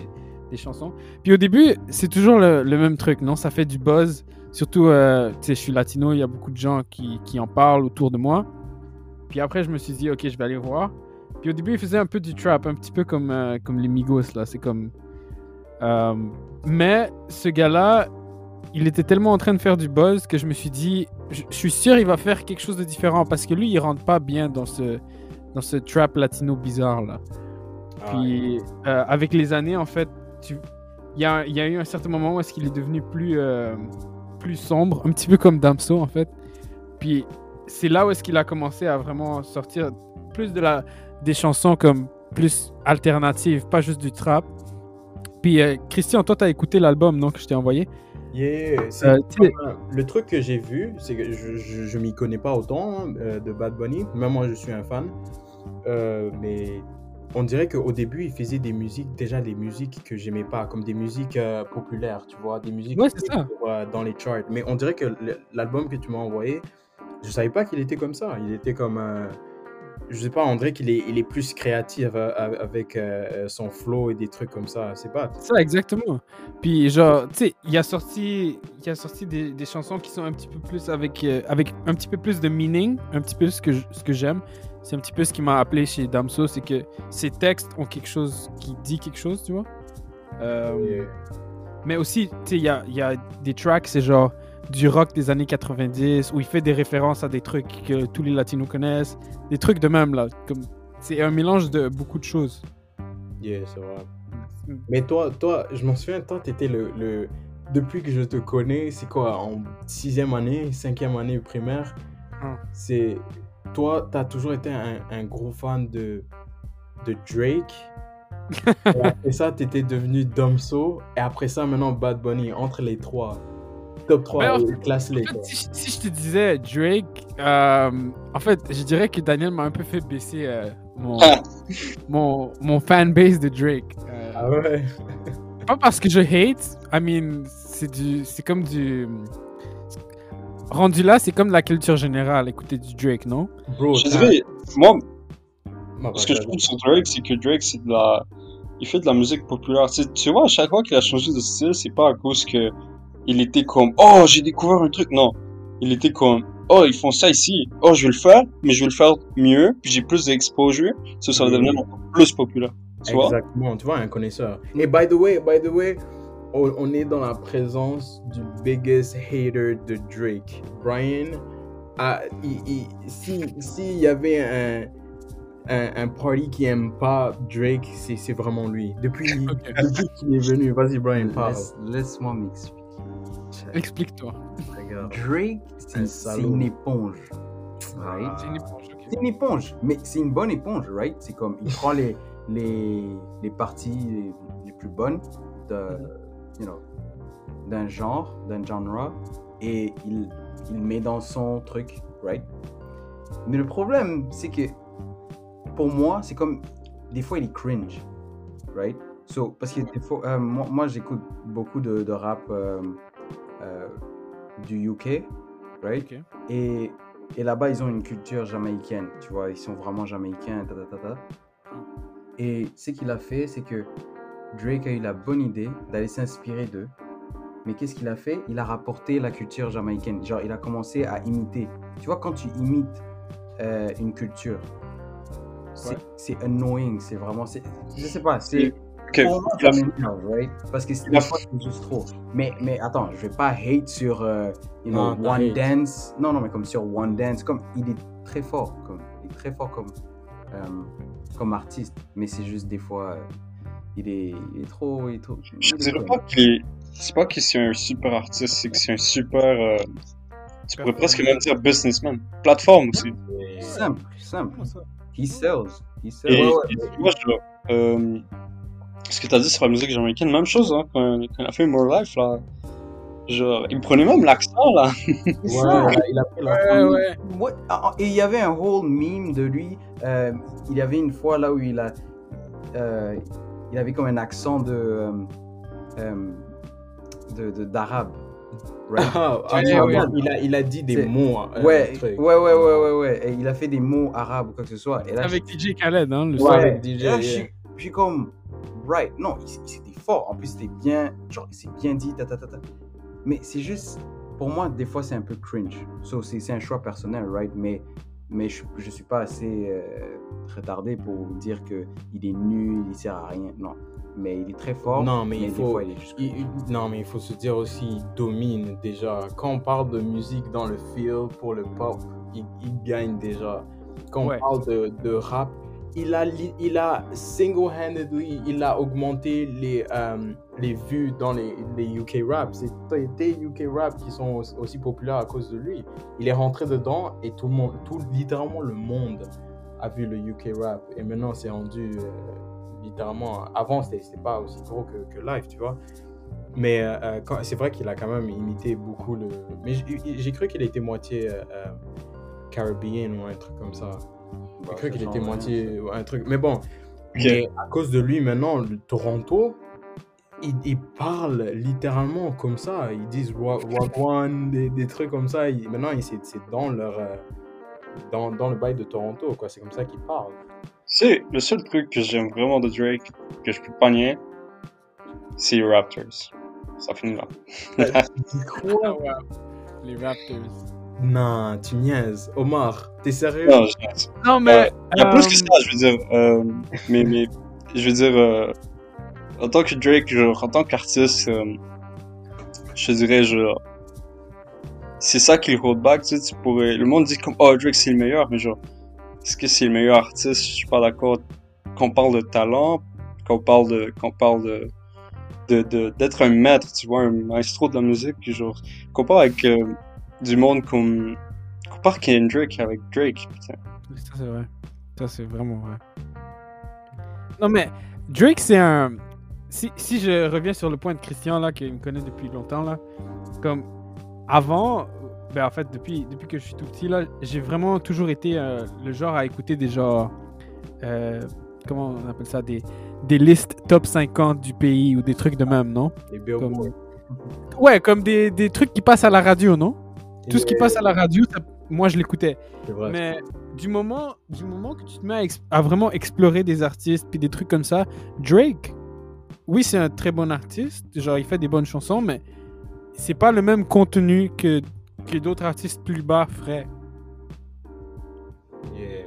Speaker 1: des chansons. Puis au début, c'est toujours le, même truc, non? Ça fait du buzz. Surtout, euh, tu sais, je suis latino, il y a beaucoup de gens qui, qui en parlent autour de moi. Puis après, je me suis dit, ok, je vais aller voir. Puis au début, il faisait un peu du trap, un petit peu comme, euh, comme les Migos, là. C'est comme. Mais ce gars-là, il était tellement en train de faire du buzz que je me suis dit, je, je suis sûr il va faire quelque chose de différent parce que lui, il rentre pas bien dans ce, dans ce trap latino bizarre là.
Speaker 3: Ah,
Speaker 1: Puis euh, avec les années, en fait, il y a, y a eu un certain moment où est-ce qu'il est devenu plus, euh, plus sombre, un petit peu comme Damso en fait. Puis c'est là où est-ce qu'il a commencé à vraiment sortir plus de la, des chansons comme plus alternatives, pas juste du trap. Puis euh, Christian, toi, t'as écouté l'album non que je t'ai envoyé?
Speaker 3: Yeah,
Speaker 1: Euh,
Speaker 3: le truc que j'ai vu, c'est que je, je, je m'y connais pas autant hein, euh, de Bad Bunny, même moi je suis un fan, Euh, mais on dirait qu'au début il faisait des musiques, déjà des musiques que j'aimais pas, comme des musiques euh, populaires, tu vois, des musiques
Speaker 1: Ouais, ça.
Speaker 3: dans les charts. Mais on dirait que l'album que tu m'as envoyé, je savais pas qu'il était comme ça. Il était comme, je sais pas, on dirait qu'il est, il est plus créatif euh, avec euh, son flow et des trucs comme ça. C'est pas.
Speaker 1: Ça, exactement. Puis, genre, tu sais, il a sorti, il a sorti des, des chansons qui sont un petit peu plus avec, euh, avec un petit peu plus de meaning, un petit peu ce que, ce que j'aime. C'est un petit peu ce qui m'a appelé chez Damso, c'est que ses textes ont quelque chose qui dit quelque chose, tu vois. Euh, mais aussi, tu sais, il y a, il y a des tracks, c'est genre du rock des années 90, où il fait des références à des trucs que tous les latinos connaissent, des trucs de même, là. Comme, c'est un mélange de beaucoup de choses.
Speaker 3: Yeah, c'est vrai. Mais toi, toi, je m'en souviens, toi, t'étais le, le. Depuis que je te connais, c'est quoi, en sixième année, cinquième année primaire,
Speaker 1: Ah.
Speaker 3: c'est. Toi, t'as toujours été un, un gros fan de, de Drake. et après ça, t'étais devenu Damso. Et après ça, maintenant, Bad Bunny, entre les trois. Top 3,
Speaker 1: Mais en
Speaker 3: classe-les.
Speaker 1: En fait,
Speaker 3: quoi.
Speaker 1: si, je- si je te disais Drake, euh, en fait, je dirais que Daniel m'a un peu fait baisser euh, mon,
Speaker 4: Ah.
Speaker 1: mon, mon fanbase de Drake. Euh,
Speaker 3: Ah ouais?
Speaker 1: Pas parce que je hate, I mean, c'est du, c'est comme du. Rendu là, c'est comme la culture générale, écouter du Drake, non?
Speaker 3: Bro,
Speaker 4: Je dirais, moi,
Speaker 3: Ma
Speaker 4: ce que je
Speaker 3: bad,
Speaker 4: trouve sur Drake, c'est que Drake, c'est de la. Il fait de la musique populaire. Tu, sais, tu vois, à chaque fois qu'il a changé de style, c'est pas à cause que il était comme Oh, j'ai découvert un truc. Non. Il était comme Oh, ils font ça ici. Oh, je vais le faire, mais je vais le faire mieux. Puis j'ai plus d'exposure. Ça, ça va devenir encore plus populaire. Tu vois?
Speaker 3: Exactement, tu vois, un connaisseur. Et by the way, by the way, on, est dans la présence du biggest hater de Drake. Brian, ah, il- il- si s'il y avait un, un, un party qui aime pas Drake, c'est c'est vraiment lui. Depuis, depuis qu'il est venu, vas-y Brian, parle.
Speaker 2: Laisse- Laisse-moi m'expliquer.
Speaker 1: Explique-toi.
Speaker 3: Regarde.
Speaker 2: Drake, c'est une éponge. Right?
Speaker 1: C'est une éponge.
Speaker 2: C'est une éponge, mais c'est une bonne éponge, right? C'est comme, il prend les, les, les parties les, les plus bonnes de, you know, d'un genre, d'un genre, et il, il met dans son truc, right? Mais le problème, c'est que, pour moi, c'est comme, des fois, il est cringe, right? So, parce que des fois, euh, moi, moi, j'écoute beaucoup de, de rap euh, euh, du UK, right? Et, et là-bas, ils ont une culture jamaïcaine, tu vois, ils sont vraiment jamaïcains, ta, ta, ta, ta. Et ce qu'il a fait, c'est que Drake a eu la bonne idée d'aller s'inspirer d'eux. Mais qu'est-ce qu'il a fait? Il a rapporté la culture jamaïcaine. Genre, il a commencé à imiter. Tu vois, quand tu imites euh, une culture, c'est
Speaker 1: Ouais.
Speaker 2: annoying, c'est vraiment... c'est- Je sais pas, c'est...
Speaker 4: Ok.
Speaker 2: Pour moi,
Speaker 4: Il a-
Speaker 2: ça m'énerve, right? Parce que des fois, c'est juste trop. Mais, mais attends, je vais pas hate sur, euh, you know,
Speaker 3: Non,
Speaker 2: One
Speaker 3: hate.
Speaker 2: Dance. Non, non, mais comme sur One Dance, comme il est très fort, comme il est très fort comme, euh, comme artiste. Mais c'est juste des fois, euh, il est, il est trop, il est trop.
Speaker 4: Je dirais pas qu'il est. C'est pas que c'est un super artiste, c'est que c'est un super. euh, Tu pourrais presque même dire businessman. Plateforme aussi.
Speaker 2: Simple, simple. He sells, he sells.
Speaker 4: Et,
Speaker 3: Ouais, ouais.
Speaker 4: et tu vois, genre, euh, ce que t'as dit sur la musique jamaïcaine, même chose, hein, quand, quand il a fait More Life, là. Genre, il prenait même l'accent, là.
Speaker 3: Ouais, il a pris la
Speaker 1: Ouais,
Speaker 2: ah, ah, et il y avait un whole meme de lui. euh, il y avait une fois là où il a, euh, il avait comme un accent de, euh, euh, de, de- d'arabe, Right?
Speaker 3: Ah, ah, il, a, il a dit des mots. euh,
Speaker 2: ouais, ouais, ouais, ouais, ouais, ouais. Et il a fait des mots arabes ou quoi que ce soit. Et là,
Speaker 1: Avec DJ Khaled, hein, le
Speaker 3: Ouais,
Speaker 1: son.
Speaker 3: avec DJ,
Speaker 2: Et là, je
Speaker 3: yeah.
Speaker 2: suis- je suis comme, right, non, il- c'était fort. En plus, c'était bien, genre, c'est bien dit, ta, ta, ta, ta. Mais c'est juste, pour moi, des fois, c'est un peu cringe. So, c'est c'est un choix personnel, right? Mais, mais je, je suis pas assez euh, retardé pour dire que il est nul, il sert à rien. Non. Mais il est très fort.
Speaker 3: Non, mais il faut-
Speaker 2: fois, il est juste.
Speaker 3: Il- il- non, mais il faut se dire aussi, il domine déjà. Quand on parle de musique dans le field pour le pop, il, il gagne déjà. Quand
Speaker 1: Ouais.
Speaker 3: on parle de, de rap, il a, il a single-handedly, il a augmenté les, euh, les vues dans les, les UK rap. C'est des UK rap qui sont aussi, populaires à cause de lui. Il est rentré dedans et tout le monde, tout, littéralement le monde a vu le UK rap. Et maintenant, c'est rendu euh, littéralement. Avant, c'était pas aussi gros que, que live, tu vois. Mais euh, c'est vrai qu'il a quand même imité beaucoup le. Mais j'ai cru qu'il était moitié caribéen ou un truc comme ça. J'ai
Speaker 2: Bah,
Speaker 3: cru
Speaker 2: ça
Speaker 3: qu'il était moitié un truc. Mais bon, mais à cause de lui maintenant, le Toronto, ils, ils parlent littéralement comme ça. Ils disent wa- wagwan, des, des trucs comme ça. Ils- maintenant, ils- c'est c'est dans leur euh, dans, dans le bail de Toronto, quoi. C'est comme ça qu'ils parlent.
Speaker 4: C'est le seul truc que j'aime vraiment de Drake, que je peux pas nier, c'est les Raptors. Ça finit là.
Speaker 1: Ah ouais. Les Raptors.
Speaker 3: Non, tu niaises. Omar, t'es sérieux?
Speaker 4: Non, je niaise.
Speaker 1: Non, mais.
Speaker 4: Il y a
Speaker 1: euh,
Speaker 4: plus que ça, je veux dire. euh, mais, mais, je veux dire, euh, en tant que Drake, genre, en tant qu'artiste, euh, je te dirais, genre, c'est ça qui le hold back, tu sais, tu pourrais, le monde dit comme, oh, Drake c'est le meilleur, mais genre, est-ce que c'est le meilleur artiste? Je suis pas d'accord. Quand on parle de talent, quand on parle de, quand on parle de, de, de- d'être un maître, tu vois, un maestro de la musique, genre, compare avec euh, du monde comme, compare Kendrick avec Drake, putain.
Speaker 1: Ça, c'est vrai. Ça, c'est vraiment vrai. Non, mais Drake, c'est un. Si, si je reviens sur le point de Christian, là, qui me connaît depuis longtemps, là, comme avant, ben en fait, depuis, depuis que je suis tout petit, là, j'ai vraiment toujours été euh, le genre à écouter des genres. euh, comment on appelle ça Des, des listes top 50 du pays ou des trucs de même, non?
Speaker 3: Les Billboard.
Speaker 1: Comme- Ouais, comme des, des trucs qui passent à la radio, non? Tout ce qui passe à la radio, ça- moi, je l'écoutais. Mais du moment, du moment que tu te mets à, vraiment explorer des artistes puis des trucs comme ça, Drake, oui, c'est un très bon artiste. Genre, il fait des bonnes chansons, mais c'est pas le même contenu que, que d'autres artistes plus bas feraient.
Speaker 3: Yeah.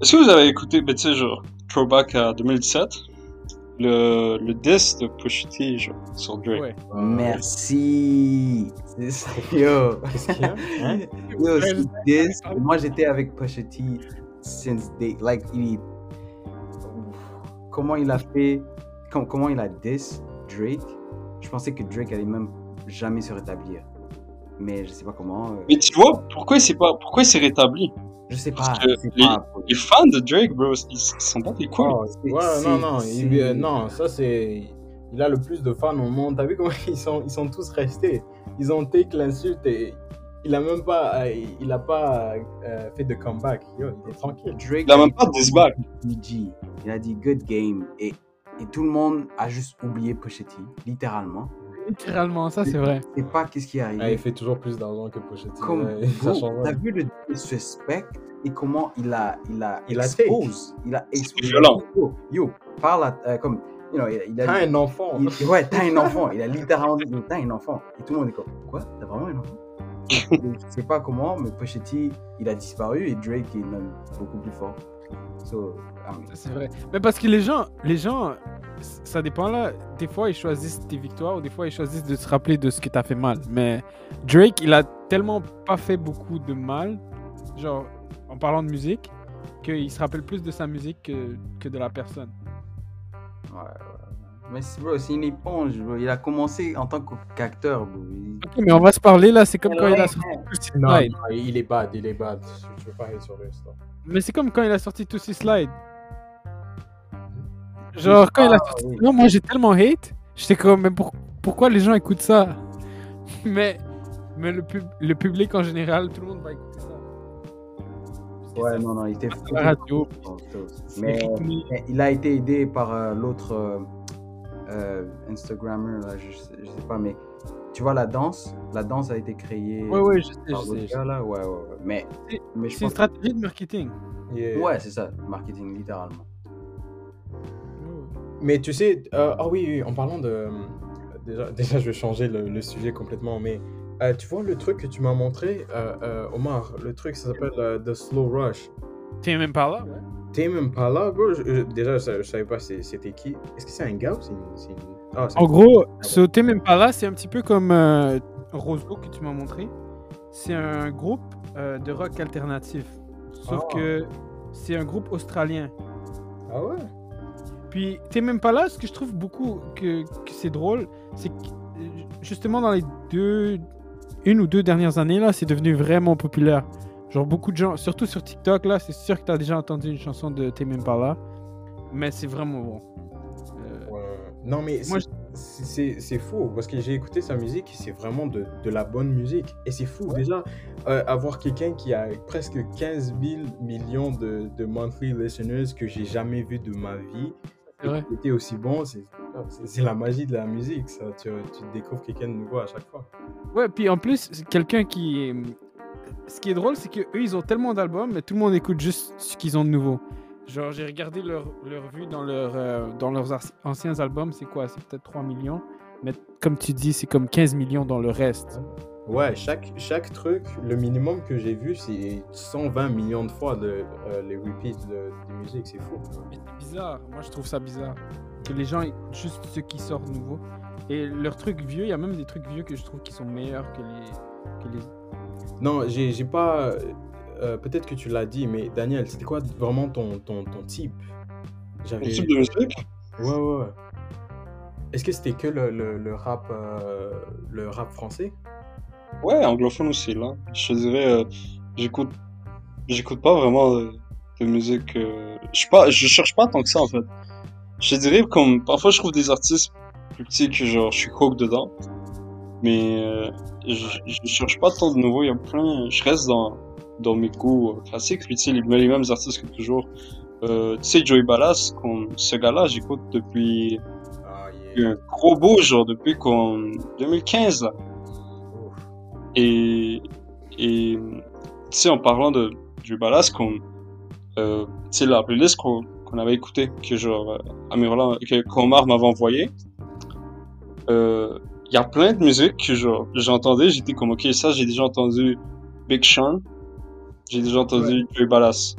Speaker 4: Est-ce que vous avez écouté, ben, tu sais, genre, Throwback à 2017, le, le disc de Pusha T, genre, sur Drake?
Speaker 1: Ouais.
Speaker 2: Merci. Yo.
Speaker 3: Qu'est-ce qu'il y a Hein?
Speaker 2: Yo. Moi, j'étais avec Pusha T since day. Like, il. Comment il a fait. com- Comment il a diss Drake? Je pensais que Drake allait même jamais se rétablir. Mais je sais pas comment. euh,
Speaker 4: Mais tu vois, pourquoi il s'est pas, pourquoi il s'est rétabli?
Speaker 2: Je sais pas.
Speaker 4: parce que
Speaker 2: c'est
Speaker 4: les-
Speaker 2: pas-
Speaker 4: Les fans de Drake, bro, ils, sont pas des couilles.
Speaker 2: Oh,
Speaker 3: Ouais, non, non, il- euh, non, ça c'est. Il a le plus de fans au monde. T'as vu comment ils sont, ils sont tous restés? Ils ont take l'insulte et il a même pas, euh, il a pas euh, fait de comeback. Yo, il est tranquille.
Speaker 2: Drake
Speaker 4: Il a même
Speaker 2: dit
Speaker 4: pas de.
Speaker 2: Il a dit good game. Et, et tout le monde a juste oublié Pusha T, littéralement.
Speaker 1: Littéralement, ça c'est vrai.
Speaker 2: C'est pas qu'est-ce qui est arrivé.
Speaker 3: Ah, il fait toujours plus d'argent que Pochettino.
Speaker 2: Comme
Speaker 3: ça
Speaker 2: bro,
Speaker 3: change
Speaker 2: t'as vu le disrespect et comment il a il a
Speaker 3: Il a
Speaker 2: expose il a exposé
Speaker 4: violent.
Speaker 2: yo, yo parle à, euh, comme you know, il, a- il a
Speaker 3: T'as un enfant.
Speaker 2: il- ouais t'as un enfant il a littéralement dit t'as un enfant et tout le monde est comme quoi? T'as vraiment un enfant? Je sais pas comment mais Pochetti il a disparu et Drake est même beaucoup plus fort so I mean,
Speaker 1: Ça, C'est vrai. Mais parce que les gens, les gens, ça dépend là. Des fois, ils choisissent tes victoires ou des fois, ils choisissent de se rappeler de ce que t'as fait mal. Mais Drake, il a tellement pas fait beaucoup de mal, genre en parlant de musique, qu'il se rappelle plus de sa musique que, que de la personne.
Speaker 2: ouais, ouais. mais c'est- bro c'est une éponge bro. il a commencé en tant qu'acteur bro. Il-
Speaker 1: Ok, mais on va se parler là. C'est comme quand il a sorti
Speaker 3: Non,
Speaker 1: Slide.
Speaker 3: non, il est bad, il est bad. Je, veux pas aller sur le.
Speaker 1: Mais c'est comme quand il a sorti Pussy Slide. Genre, quand il a
Speaker 2: Ah,
Speaker 1: sorti.
Speaker 2: oui.
Speaker 1: Non, moi j'ai tellement hate. J'étais comme, mais pour- pourquoi les gens écoutent ça? Mais, mais le, pub- le public en général, tout le monde va écouter ça.
Speaker 2: Ouais non non il était
Speaker 1: à la radio.
Speaker 2: fou.
Speaker 1: c'est
Speaker 2: mais il a été aidé par euh, l'autre euh, euh, Instagrammer, là, je, sais- je sais pas, mais tu vois, la danse, la danse a été créée
Speaker 1: Ouais, ouais, je sais, je
Speaker 2: par
Speaker 1: je sais.
Speaker 2: gars, là? Ouais, ouais, ouais. Mais,
Speaker 1: C'est-
Speaker 2: mais je
Speaker 1: C'est une stratégie de marketing.
Speaker 3: Yeah.
Speaker 2: Ouais, c'est ça, marketing, littéralement.
Speaker 3: Mais tu sais, euh, ah oui, oui, en parlant de. Déjà, déjà je vais changer le, le sujet complètement, mais euh, tu vois le truc que tu m'as montré, euh, Omar, le truc, ça s'appelle The Slow Rush.
Speaker 1: T'es même pas là, ouais.
Speaker 3: Tame Impala, bro, je- je- déjà, je, je savais pas c'était qui. Est-ce que c'est un gars ou c'est une. Ah,
Speaker 1: En gros, ce T'es même pas là, c'est un petit peu comme Roscoe que tu m'as montré. C'est un groupe de rock alternatif. Sauf
Speaker 3: Ah.
Speaker 1: que c'est un groupe australien.
Speaker 3: Ah ouais?
Speaker 1: Puis, t'es même pas là. Ce que je trouve beaucoup que, que c'est drôle, c'est que euh, justement dans les deux, une ou deux dernières années là, c'est devenu vraiment populaire. Genre beaucoup de gens, surtout sur TikTok là, c'est sûr que t'as déjà entendu une chanson de T'es même pas là, mais c'est vraiment bon. Euh,
Speaker 3: Ouais. Non, mais
Speaker 1: Moi,
Speaker 3: c'est- fou parce que j'ai écouté sa musique c'est vraiment de, de la bonne musique. Et c'est fou, déjà, euh, avoir quelqu'un qui a presque 15 000 millions de, de monthly listeners que j'ai jamais vu de ma vie
Speaker 1: vrai.
Speaker 3: était aussi bon, c'est la magie de la musique, ça. Tu, tu découvres quelqu'un de nouveau à chaque fois.
Speaker 1: Ouais, puis en plus, quelqu'un qui. Ce qui est drôle, c'est qu'eux, ils ont tellement d'albums, mais tout le monde écoute juste ce qu'ils ont de nouveau. Genre, j'ai regardé leur, leur vue dans, leur, euh, dans leurs anciens albums, c'est quoi? C'est peut-être 3 millions. Mais comme tu dis, c'est comme 15 millions dans le reste.
Speaker 3: Ouais, chaque, chaque truc, le minimum que j'ai vu, c'est 120 millions de fois de, euh, les repeats de, de musique, c'est fou.
Speaker 1: Mais c'est bizarre. Moi, je trouve ça bizarre. Que les gens écoutent juste ce qui sort nouveau. Et leurs trucs vieux, il y a même des trucs vieux que je trouve qui sont meilleurs que les. Que les...
Speaker 3: Non, j'ai j'ai pas. euh, Peut-être que tu l'as dit, mais Daniel, c'était quoi vraiment ton, ton, ton type? J'avais.
Speaker 4: type de musique?
Speaker 3: Ouais, ouais, ouais. Est-ce que c'était que le, le, le rap, euh, le rap français?
Speaker 4: Ouais, anglophone aussi, là. Je dirais, euh, j'écoute, j'écoute pas vraiment euh, de musique. euh, je suis pas, je cherche pas tant que ça en fait. Je dirais comme parfois je trouve des artistes plus petits que genre je suis hook dedans, mais euh, je, je cherche pas tant de nouveau. Il y a plein, je reste dans dans mes goûts euh, classiques. Puis tu sais les, les mêmes artistes que toujours. Euh, tu sais Joey Ballas, comme ce gars-là, j'écoute depuis
Speaker 3: Ah,
Speaker 4: un gros bout, genre depuis qu'on 2015 là. Et, et tu sais, en parlant de, du Ballas, qu'on, euh, tu sais, la playlist qu'on qu'on avait écouté, que genre, euh, Amirullah, que m'avait envoyé, euh, il y a plein de musiques que genre, j'entendais, j'étais comme, ok, ça, j'ai déjà entendu Big Sean, j'ai déjà entendu Joey Ballas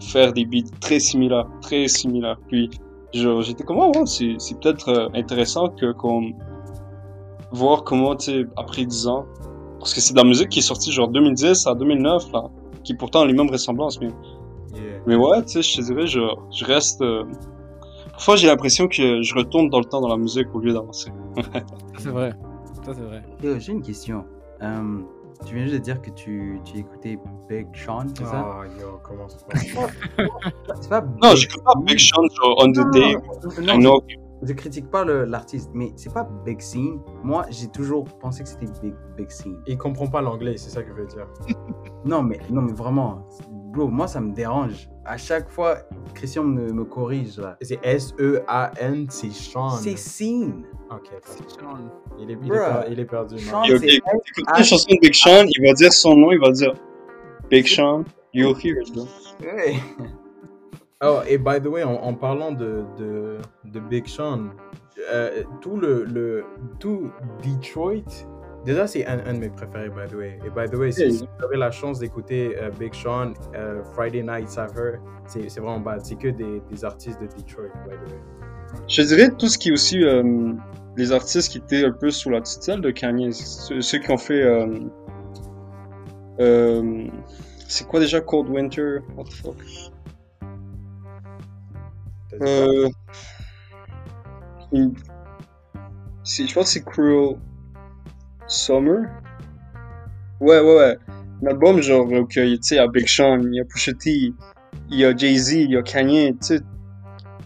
Speaker 4: faire des beats très similaires, très similaires. Puis, genre, j'étais comme, oh, ouais, c'est, c'est peut-être euh, intéressant que, qu'on, voir comment, tu sais, après 10 ans, parce que c'est de la musique qui est sortie genre 2010 à 2009, là, qui pourtant a les mêmes ressemblances. Mais,
Speaker 3: Yeah.
Speaker 4: mais ouais, tu sais, je te dirais, je, je reste... euh, Parfois, j'ai l'impression que je retourne dans le temps dans la musique au lieu d'avancer.
Speaker 1: C'est vrai. Ça, c'est vrai.
Speaker 2: J'ai une question. Euh, tu viens juste de dire que tu, tu écoutais Big Sean, c'est ça?
Speaker 3: Ah, yo, comment ça se passe?
Speaker 2: C'est pas
Speaker 4: Non,
Speaker 2: Big-
Speaker 4: j'écoute pas Big Sean, genre On
Speaker 2: Non,
Speaker 4: The
Speaker 2: non,
Speaker 4: Day.
Speaker 2: non,
Speaker 4: I know.
Speaker 2: Je critique pas le- l'artiste, mais c'est pas Big Scene. Moi, j'ai toujours pensé que c'était Big, Big Scene.
Speaker 3: Il comprend pas l'anglais, c'est ça que je veux dire.
Speaker 2: Non, mais, non, mais vraiment, bro, moi, ça me dérange. À chaque fois, Christian me, me corrige, là.
Speaker 3: C'est S-E-A-N, c'est Sean.
Speaker 2: C'est Scene.
Speaker 3: Ok.
Speaker 1: C'est Sean.
Speaker 3: il est, il est, per- il est perdu.
Speaker 2: Sean,
Speaker 3: man.
Speaker 4: Et ok,
Speaker 2: c'est
Speaker 4: écoute une chanson de Big Sean, il va dire son nom, il va dire Big Sean, you'll hear it, bro.
Speaker 2: Ouais.
Speaker 3: Oh, et by the way, en, en parlant de, de, de Big Sean, euh, tout le, le tout Detroit, déjà c'est un, un de mes préférés, by the way. Et by the way, si, vous avez la chance d'écouter euh, Big Sean, euh, Friday Night Suffer, c'est vraiment bad. C'est que des, des artistes de Detroit, by the way.
Speaker 4: Je dirais tout ce qui est aussi les artistes qui étaient un peu sous la tutelle de Kanye, ceux, ceux qui ont fait c'est quoi déjà Cold Winter? What the fuck? Euh, je pense que c'est Cruel Summer. Ouais ouais ouais. Un album genre euh, que, tu sais il y a Big Sean il y a Pusha T il y a Jay-Z il y a Kanye tu sais.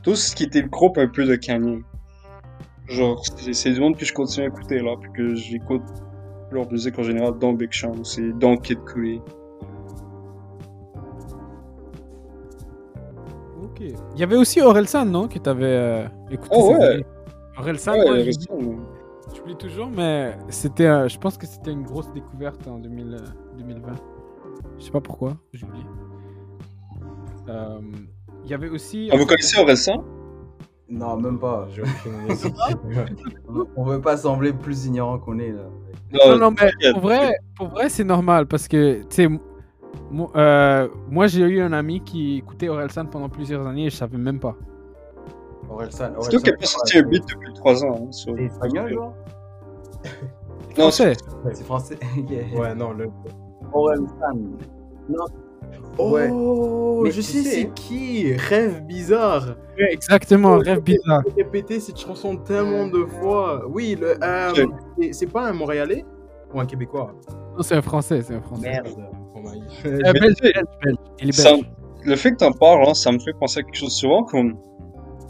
Speaker 4: Tout ce qui était le groupe un peu de Kanye. Genre, c'est c'est du monde que je continue à écouter là, puis que j'écoute leur musique en général, dont Big Sean aussi, dont Kid Cudi.
Speaker 1: Ok. Il y avait aussi Orelsan, non Que t'avais euh, écouté
Speaker 4: Oh, ouais.
Speaker 1: Orelsan,
Speaker 4: Ouais,
Speaker 1: moi, j'oublie- toujours, mais c'était, euh, je pense que c'était une grosse découverte en 2000, euh, 2020. Je sais pas pourquoi, j'oublie. Euh, Il y avait aussi.
Speaker 4: Ah, vous connaissez Orelsan?
Speaker 2: Non, même pas.
Speaker 3: J'ai aucune idée.
Speaker 2: On- veut pas sembler plus ignorant qu'on est là.
Speaker 1: Non, non, mais pour vrai, pour vrai c'est normal parce que, tu sais, moi, euh, moi j'ai eu un ami qui écoutait Orelsan pendant plusieurs années et je savais même pas.
Speaker 2: Orelsan.
Speaker 4: C'est toi qui a pas sorti un beat depuis 3 ans. hein, sur-
Speaker 2: C'est espagnol, genre
Speaker 4: Non,
Speaker 1: Français.
Speaker 2: C'est français. Ok.
Speaker 3: Ouais, non, le.
Speaker 2: Orelsan. Non.
Speaker 3: Oh,
Speaker 2: Ouais. Mais
Speaker 3: je sais
Speaker 2: sais-
Speaker 3: c'est qui? Rêve bizarre.
Speaker 1: Ouais, exactement, rêve bizarre.
Speaker 3: J'ai répété cette chanson tellement de fois. Oui, le. euh, c'est pas un Montréalais? Ou un Québécois?
Speaker 1: Non, c'est un français, c'est un français.
Speaker 3: Merde.
Speaker 1: Euh,
Speaker 4: Mais
Speaker 1: belge, belge. Il est belge.
Speaker 4: le fait que t'en parles, hein, ça me fait penser à quelque chose souvent comme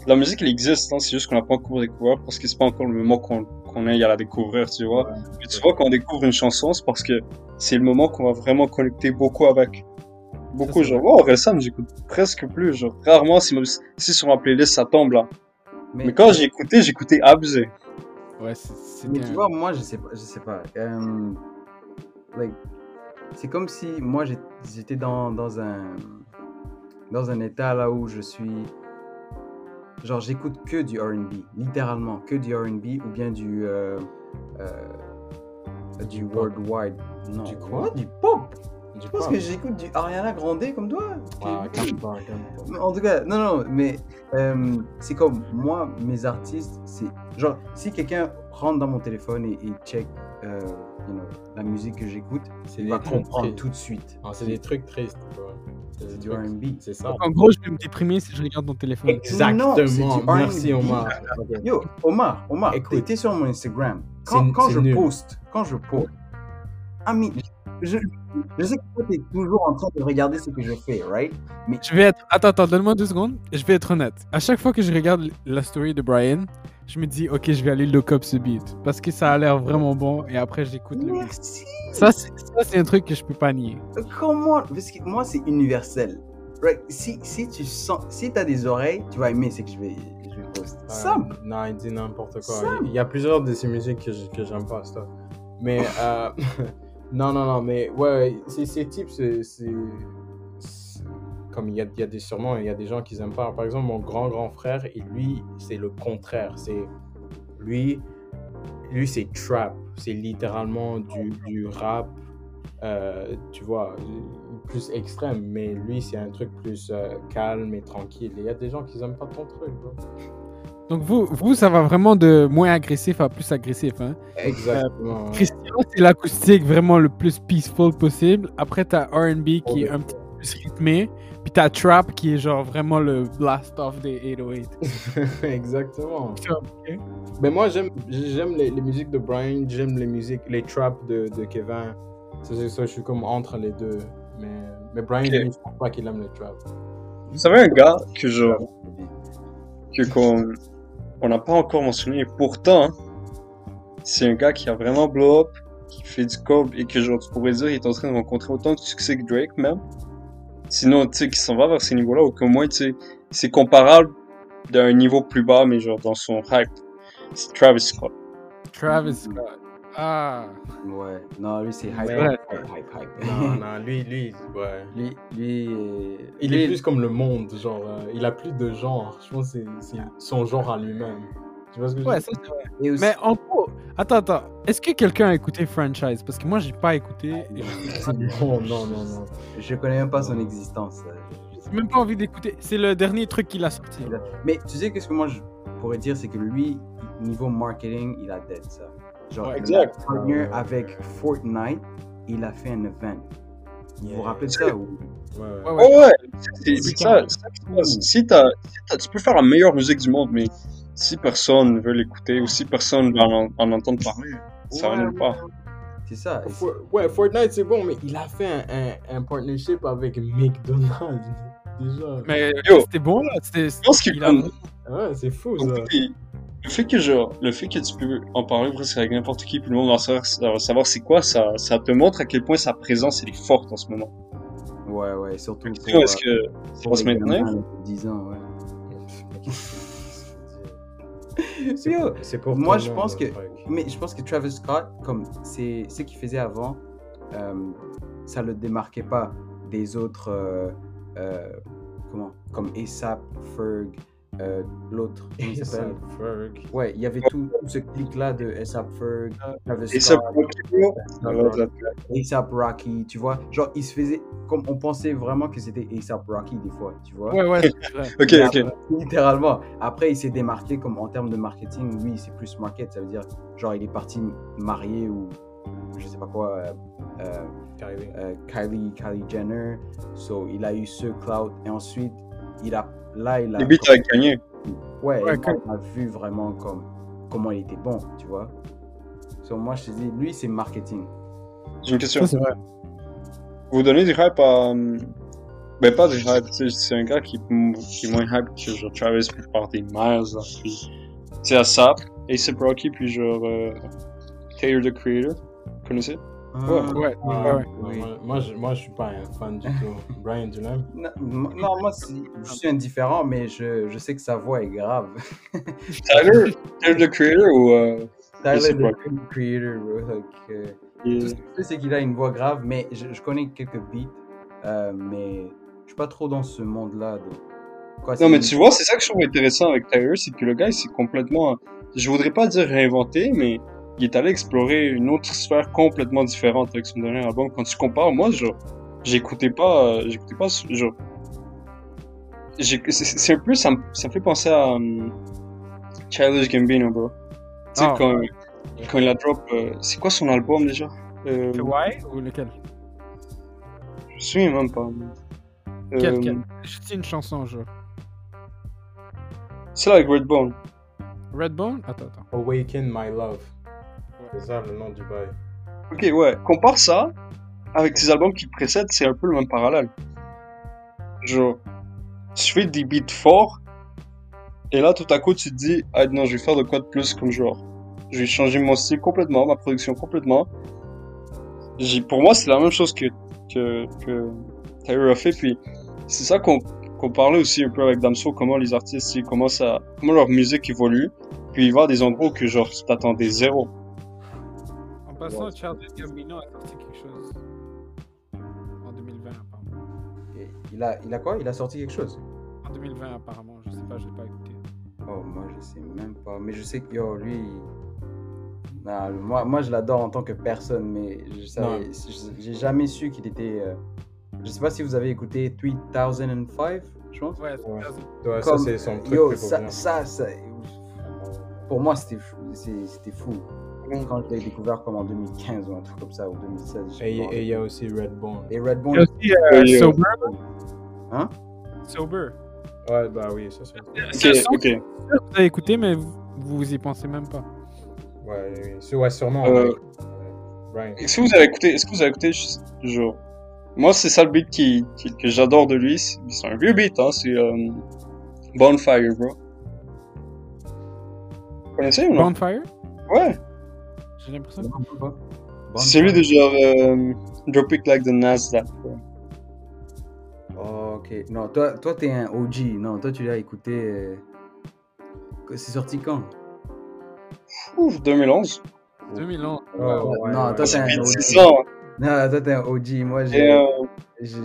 Speaker 4: la musique elle existe, hein, c'est juste qu'on n'a pas encore découvert parce que c'est pas encore le moment qu'on qu'on ait à la découvrir, tu vois. Puis tu vois quand on découvre une chanson, c'est parce que c'est le moment qu'on va vraiment connecter beaucoup avec. Beaucoup, genre, oh, Orelsan, j'écoute presque plus, genre, rarement si, si sur ma playlist ça tombe là. Mais quand j'ai écouté, écouté abusé.
Speaker 1: Ouais, c'est-
Speaker 2: Mais tu vois, moi, je sais pas. Je sais pas. Euh, like, c'est comme si moi, j'étais dans, dans un dans un état là où je suis. Genre, j'écoute que du RB, littéralement, que du RB ou bien du. euh, euh, du worldwide. Non,
Speaker 3: Du quoi?
Speaker 2: Du pop Je pense que j'écoute du Ariana Grande comme toi.
Speaker 3: Calme pas, calme pas.
Speaker 2: En tout cas, non, non, mais euh, c'est comme moi, mes artistes, c'est genre si quelqu'un rentre dans mon téléphone et, et check euh, you know, la musique que j'écoute,
Speaker 3: C'est
Speaker 2: va
Speaker 3: trucs
Speaker 2: comprendre
Speaker 3: tristes.
Speaker 2: tout de suite.
Speaker 3: C'est des trucs tristes.
Speaker 2: C'est
Speaker 3: des
Speaker 2: du R&B.
Speaker 3: C'est ça.
Speaker 1: En gros, je vais me déprimer si je regarde ton téléphone.
Speaker 3: Exactement.
Speaker 2: Non,
Speaker 3: Merci. Omar.
Speaker 2: Yo, Omar, Omar,
Speaker 3: Écoute.
Speaker 2: sur mon Instagram. Quand, je
Speaker 3: nul.
Speaker 2: poste, quand je poste, ami, je, je sais que toi, t'es toujours en train de regarder ce que je fais, right? Mais
Speaker 1: Je vais être. Attends, attends, donne-moi deux secondes. Je vais être honnête. À chaque fois que je regarde la story de Brian, je me dis, ok, je vais aller look up ce beat. Parce que ça a l'air vraiment bon et après j'écoute le beat.
Speaker 2: merci.
Speaker 1: Ça, c'est ça, c'est un truc que je peux pas nier.
Speaker 2: Comment Parce que moi, c'est universel. Right? Si, si tu sens, si as des oreilles, tu vas aimer ce que je vais, je vais poster.
Speaker 3: Euh,
Speaker 2: Simple.
Speaker 3: Non, il dit n'importe quoi.
Speaker 2: Simple.
Speaker 3: Il y a plusieurs de ces musiques que je- que j'aime pas, ça. Mais, euh, non, non, non, mais ouais, ces, types, c'est. Comme il y a, y a des, sûrement, il y a des gens qui aiment pas. Par exemple, mon grand grand frère, et lui, c'est le contraire. C'est. Lui, lui c'est trap. C'est littéralement du, du rap, euh, tu vois, plus extrême. Mais lui, c'est un truc plus euh, calme et tranquille. Il y a des gens qui aiment pas ton truc, bro.
Speaker 1: Donc vous, vous, ça va vraiment de moins agressif à plus agressif. Hein?
Speaker 3: Exactement.
Speaker 1: Christian, c'est l'acoustique vraiment le plus peaceful possible. Après, t'as R&B qui est un petit peu plus rythmé. Puis t'as Trap qui est genre vraiment le blast-off des 808.
Speaker 3: Exactement. Mais moi, j'aime j'aime les, les musiques de Brian, j'aime les musiques, les traps de, de Kevin. C'est ça, je suis comme entre les deux. Mais, mais Brian,
Speaker 4: Ok.
Speaker 3: lui, je pense pas qu'il aime les traps.
Speaker 4: Vous savez un gars que je, que qu'on, on n'a pas encore mentionné, et pourtant, c'est un gars qui a vraiment blow up, qui fait du cob, et que genre, tu pourrais dire, il est en train de rencontrer autant de succès que Drake, même. Sinon, tu sais, qui s'en va vers ces niveaux-là, ou moins, tu sais, c'est comparable d'un niveau plus bas, mais genre, dans son hype. C'est Travis Scott.
Speaker 1: Travis Scott. Ah.
Speaker 2: Ouais. Non, lui, c'est hype, hype, hype, hype, hype.
Speaker 3: Non, non, lui, lui, ouais.
Speaker 2: Lui, lui, euh,
Speaker 3: Il
Speaker 2: lui,
Speaker 3: est plus comme le monde, genre, euh, il a plus de genre. Je pense que c'est- son genre à lui-même. Tu vois ce que je veux
Speaker 1: Ouais,
Speaker 3: dire?
Speaker 1: ça c'est vrai.
Speaker 2: et aussi-
Speaker 1: Mais en gros, attends, attends. Est-ce que quelqu'un a écouté Franchise? Parce que moi, j'ai pas écouté. je-
Speaker 3: Non, non, non, non.
Speaker 2: je connais même pas son existence. euh,
Speaker 1: J'ai même pas envie d'écouter. C'est le dernier truc qu'il a sorti.
Speaker 2: Mais tu sais, qu'est-ce que moi je pourrais dire, c'est que lui, niveau marketing, il a dead ça. Genre,
Speaker 4: exact.
Speaker 3: ouais,
Speaker 2: avec. Fortnite, il a fait un event. Vous vous rappelez de ça ou...
Speaker 3: Ouais, ouais.
Speaker 1: Ouais, ouais.
Speaker 4: Oh ouais, c'est c'est ça, c'est ça qui se passe. Si t'as, si t'as- tu peux faire la meilleure musique du monde, mais si personne veut l'écouter ou si personne veut en, en entendre parler, ça va nulle part.
Speaker 2: C'est ça. et c'est-
Speaker 3: For- ouais, Fortnite c'est bon, mais il a fait un, un, un partnership avec McDonald's déjà.
Speaker 1: Mais
Speaker 4: Yo.
Speaker 1: c'était bon là. C'était.
Speaker 4: Je pense qu'il
Speaker 1: a-
Speaker 3: Ouais, c'est fou ça.
Speaker 4: Le fait que genre, le fait que tu peux en parler presque avec n'importe qui, puis le monde va savoir, ça c'est quoi, ça, ça te montre à quel point sa présence elle est forte en ce moment.
Speaker 2: Ouais, ouais, surtout pour,
Speaker 4: est-ce
Speaker 2: euh,
Speaker 4: que ça
Speaker 2: pour
Speaker 4: va se maintenir?
Speaker 2: gamins de 10 ans, ouais.
Speaker 3: C'est
Speaker 2: Yo,
Speaker 3: c'est pour
Speaker 2: moi, je pense que-
Speaker 3: truc.
Speaker 2: Mais je pense que Travis Scott, comme c'est ce qu'il faisait avant, euh, ça le démarquait pas des autres, euh, euh, comment, comme ASAP, Ferg, euh, l'autre,
Speaker 3: Ferg.
Speaker 2: Ouais, il y avait tout, tout ce clic-là de ASAP Ferg, Travis
Speaker 4: Et ça,
Speaker 2: Scott,
Speaker 4: alors, ça-
Speaker 2: ASAP Rocky, tu vois? Genre, il se faisait, comme on pensait vraiment que c'était ASAP Rocky des fois, tu vois?
Speaker 1: Ouais, ouais.
Speaker 4: Ok, ok.
Speaker 2: littéralement. Après, il s'est démarqué comme en termes de marketing. Oui, c'est plus market. Ça veut dire, genre, il est parti marié ou je sais pas quoi. euh, euh,
Speaker 3: Kylie.
Speaker 2: euh, Kylie, Kylie Jenner. So, il a eu ce cloud. Et ensuite, il a, là, il a.
Speaker 4: Kanye.
Speaker 2: Ouais,
Speaker 1: Ouais,
Speaker 2: on a vu vraiment comme, comment il était bon, tu vois. So, moi, je te dis, lui, c'est marketing.
Speaker 4: J'ai une question.
Speaker 1: Ça, vrai.
Speaker 4: Vous donnez du hype à. Ben, pas du hype, c'est un gars qui, qui est moins hype que genre Travis, puis par des Miles, là. Puis, c'est ASAP, ASAP Rocky, puis genre. Euh, Taylor the Creator. Vous connaissez?
Speaker 1: Ouais,
Speaker 3: Ah,
Speaker 1: ouais, ouais.
Speaker 3: moi, moi, je, moi, je suis pas un fan du tout. Brian, tu l'aimes
Speaker 2: Non, non, moi, c'est- je suis indifférent, mais je, je sais que sa voix est grave.
Speaker 4: Tyler, Tyler the Creator ou. Euh,
Speaker 2: Tyler, the creator, bro. like, euh,
Speaker 4: il-
Speaker 2: Tout ce que je sais, c'est qu'il a une voix grave, mais je, je connais quelques beats, euh, mais je suis pas trop dans ce monde-là. Quoi,
Speaker 4: Non,
Speaker 2: c'est-
Speaker 4: mais tu vois, c'est ça que je trouve intéressant avec Tyler, c'est que le gars, il s'est complètement. Je voudrais pas dire réinventé, mais il est allé explorer une autre sphère complètement différente avec son dernier album. Quand tu compares, moi, genre, j'écoutais pas. euh, J'écoutais pas. ce- Genre. C'est un peu. Ça me, ça me fait penser à. Um, Childish Gambino, bro. Tu sais,
Speaker 1: Ah,
Speaker 4: quand, quand il a drop. euh, c'est quoi son album déjà? Euh,
Speaker 1: C'est Why ou lequel?
Speaker 4: Je me souviens même pas.
Speaker 1: Quel,
Speaker 4: Euh,
Speaker 1: quel? Je dis une chanson, genre.
Speaker 4: C'est là avec Redbone.
Speaker 1: Redbone? Attends, attends.
Speaker 3: Awaken My Love. C'est ça le nom du bail.
Speaker 4: Ok, ouais. Compare ça avec ses albums qui précèdent, c'est un peu le même parallèle. Genre, tu fais des beats forts, et là, tout à coup, tu te dis, ah non, je vais faire de quoi de plus comme genre. Je vais changer mon style complètement, ma production complètement. Pour moi, c'est la même chose que, que, que a fait, puis c'est ça qu'on, qu'on parlait aussi un peu avec Damso, comment les artistes, ils commencent à, comment leur musique évolue, puis il va à des endroits que genre, tu t'attendais zéro.
Speaker 1: Passant, Childish Gambino a sorti quelque chose en 2020, apparemment.
Speaker 2: Et Il a, il a quoi? Il a sorti quelque chose?
Speaker 1: En 2020, apparemment. Je sais pas, je l'ai pas écouté.
Speaker 2: Oh, moi, je sais même pas. Mais je sais que, yo, lui. Non, moi, moi, je l'adore en tant que personne, mais je savais- j'ai jamais su qu'il était. euh, Je sais pas si vous avez écouté 3005, je pense.
Speaker 1: Ouais,
Speaker 3: Ouais.
Speaker 1: ça.
Speaker 3: Ouais, ça, c'est son truc
Speaker 2: Yo,
Speaker 3: préféré.
Speaker 2: ça, ça, ça- pour moi, c'était fou. C'était fou. Quand je l'ai découvert comme en 2015 ou un truc comme ça, ou 2016. je sais
Speaker 3: Et et il y a aussi Redbone.
Speaker 2: Et
Speaker 1: Il
Speaker 2: Redbone.
Speaker 1: y a aussi euh,
Speaker 4: euh,
Speaker 1: Sober?
Speaker 2: Hein?
Speaker 1: Sober.
Speaker 3: Ouais, bah oui, ça c'est.
Speaker 4: Ok, ok.
Speaker 1: que vous avez écouté, mais vous, vous y pensez même pas.
Speaker 3: Ouais, oui. Ouais, sûrement.
Speaker 4: Euh,
Speaker 3: ouais.
Speaker 4: Est-ce que vous avez écouté, est-ce que vous avez écouté, juste- genre, moi c'est ça le beat qui, qui- que j'adore de lui, c'est c'est un vieux beat, hein, c'est euh, Bonfire, bro. Vous connaissez ou non?
Speaker 1: Bonfire?
Speaker 4: Ouais,
Speaker 1: J'ai l'impression.
Speaker 4: c'est celui de genre euh, Drop It Like the Nasdaq.
Speaker 2: Oh, ok. Non, toi, toi, t'es un OG. Non, toi, tu l'as écouté. euh, que- C'est sorti quand?
Speaker 4: Ouf, 2011.
Speaker 1: 2011.
Speaker 3: Ouais, ouais, ouais,
Speaker 2: non,
Speaker 3: ouais.
Speaker 2: toi, t'es un OG.
Speaker 4: 10 ans.
Speaker 2: Non, toi, t'es un OG. Moi, j'ai.
Speaker 4: Euh,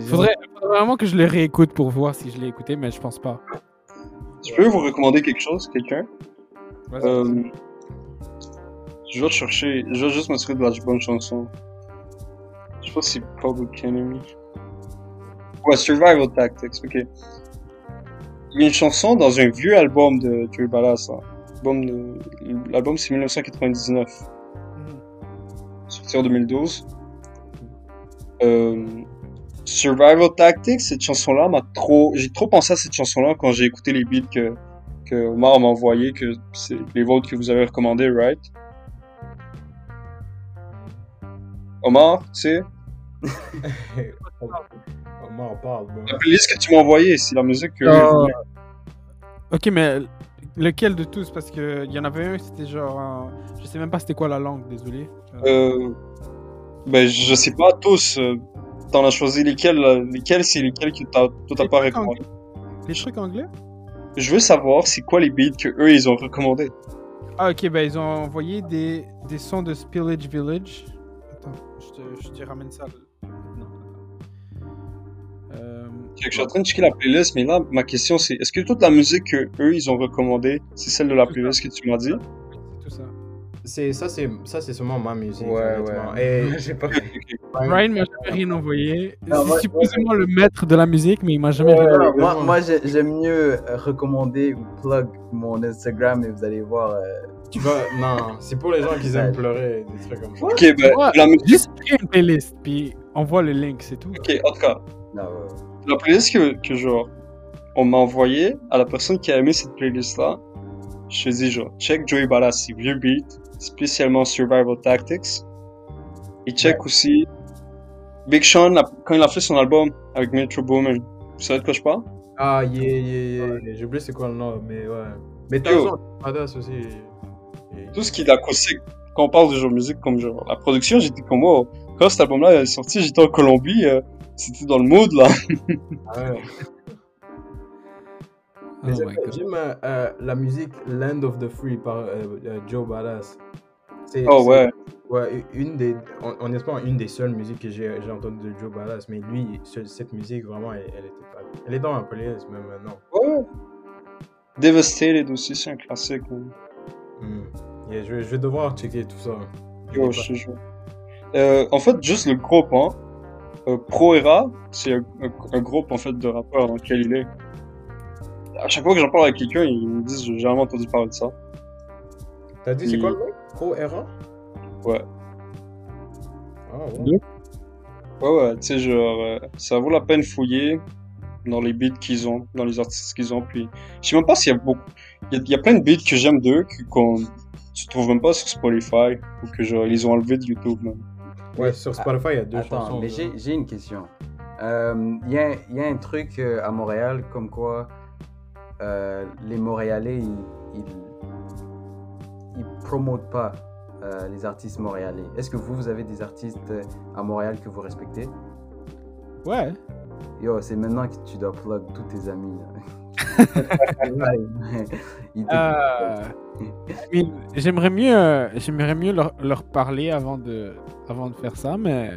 Speaker 1: Faudrait, faudrait vraiment que je le réécoute pour voir si je l'ai écouté, mais je pense pas.
Speaker 4: je peux vous recommander quelque chose, quelqu'un?
Speaker 1: Vas-y.
Speaker 4: Euh, je vais chercher, je vais juste m'assurer de la bonne chanson. Je sais pas si c'est Public Enemy. Ouais, Survival Tactics, ok. Il y a une chanson dans un vieux album de Joey Ballas. hein. Album de... L'album c'est 1999,
Speaker 1: Mhm.
Speaker 4: sorti en 2012. Euh, Survival Tactics, cette chanson-là m'a trop... J'ai trop pensé à cette chanson-là quand j'ai écouté les beats que, que Omar m'a envoyé, que c'est les vôtres que vous avez recommandés, right? Omar, tu sais,
Speaker 3: Omar on parle,
Speaker 4: la playlist que tu m'as envoyée, c'est la musique que...
Speaker 1: Euh, Ok, mais lequel de tous? Parce qu'il y en avait un, c'était genre. un- Je sais même pas c'était quoi la langue, désolé. Euh,
Speaker 4: Euh, ben, je sais pas tous. euh, T'en as choisi lesquels, euh, lesquels c'est lesquels que t'as, toi t'as pas recommandé.
Speaker 1: Les trucs anglais?
Speaker 4: Je veux savoir c'est quoi les beats que eux ils ont recommandés?
Speaker 1: Ah, ok, ben ils ont envoyé des, des sons de Spillage Village. Je te, je te ramène ça. Euh,
Speaker 4: Je suis en train de checker la playlist, mais là, ma question c'est est-ce que toute la musique que eux ils ont recommandée, c'est celle de la playlist que tu m'as dit?
Speaker 1: C'est tout ça.
Speaker 3: C'est ça, c'est ça, c'est sûrement ma musique.
Speaker 2: Ouais,
Speaker 3: honnêtement.
Speaker 2: ouais.
Speaker 3: Et
Speaker 2: J'ai pas.
Speaker 1: Ryan m'a jamais rien envoyé.
Speaker 2: Non, moi-
Speaker 1: C'est supposément le maître de la musique, mais il m'a jamais rien
Speaker 2: moi, moi j'ai- j'aime mieux recommander ou plug mon Instagram et vous allez voir. euh,
Speaker 3: tu vas, non, c'est pour les gens qui aiment pleurer, des trucs comme ça.
Speaker 4: Ok, ben, la musique.
Speaker 1: Juste crée une playlist, puis envoie le link, c'est tout.
Speaker 4: Ok, en tout cas,
Speaker 2: non, ouais.
Speaker 4: la playlist que, que genre, on m'a envoyé à la personne qui a aimé cette playlist-là, je te dis genre, check Joey Badass, c'est vieux beat, spécialement Survival Tactics. Et check aussi Big Sean, la- quand il a fait son album avec Metro Boomin. Vous savez de quoi je parle?
Speaker 3: Ah, yeah, yeah, yeah. J'ai oublié c'est quoi le nom, mais ouais. Mais t'as aussi.
Speaker 4: Tout ce qui est acoustique, quand on parle de genre musique comme genre la production, j'étais comme moi, quand cet album-là est sorti, j'étais en Colombie, euh, c'était dans le mood là.
Speaker 3: Ah ouais.
Speaker 1: Oh
Speaker 3: Mais
Speaker 1: my
Speaker 3: j'aime
Speaker 1: god.
Speaker 3: j'aime, euh, euh, la musique Land of the Free par euh, euh, Joe Badass. C'est-
Speaker 4: Oh ouais.
Speaker 3: Ouais, une des, hon- honnêtement, une des seules musiques que j'ai j'ai entendues de Joe Badass. Mais lui, ce- cette musique, vraiment, elle, elle était pas. Elle est dans ma playlist, même maintenant.
Speaker 4: Ouais. Devastated aussi, c'est un classique. man.
Speaker 3: Hmm. Yeah, je, vais, je vais devoir checker tout ça.
Speaker 4: Yo, je. Euh, en fait, juste le groupe, hein. Euh, Pro Era, c'est un, un- un groupe en fait de rappeurs dans lequel il est. À chaque fois que j'en parle avec quelqu'un, ils me disent j'ai jamais entendu parler de ça.
Speaker 3: T'as dit, c'est quoi le nom? Pro Era
Speaker 4: Ouais.
Speaker 3: Ah, ouais.
Speaker 4: Ouais, ouais, tu sais, genre, euh, ça vaut la peine fouiller dans les beats qu'ils ont, dans les artistes qu'ils ont. Puis, je sais même pas s'il y a beaucoup. Il y a, il y a plein de beats que j'aime d'eux que- qu'on tu trouves même pas sur Spotify ou que genre ils les ont enlevés de YouTube. Même.
Speaker 3: Ouais, sur Spotify, il y a deux
Speaker 2: Attends,
Speaker 3: chansons.
Speaker 2: mais j'ai une question. Euh, Il y, a, il y a un truc euh, à Montréal comme quoi euh, les Montréalais, ils, ils, ils promotent pas euh, les artistes montréalais. Est-ce que vous, vous avez des artistes à Montréal que vous respectez?
Speaker 1: Ouais.
Speaker 2: Yo, c'est maintenant que tu dois plug tous tes amis. là.
Speaker 1: Euh, mais j'aimerais mieux, euh, j'aimerais mieux leur, leur parler avant de, avant de faire ça, mais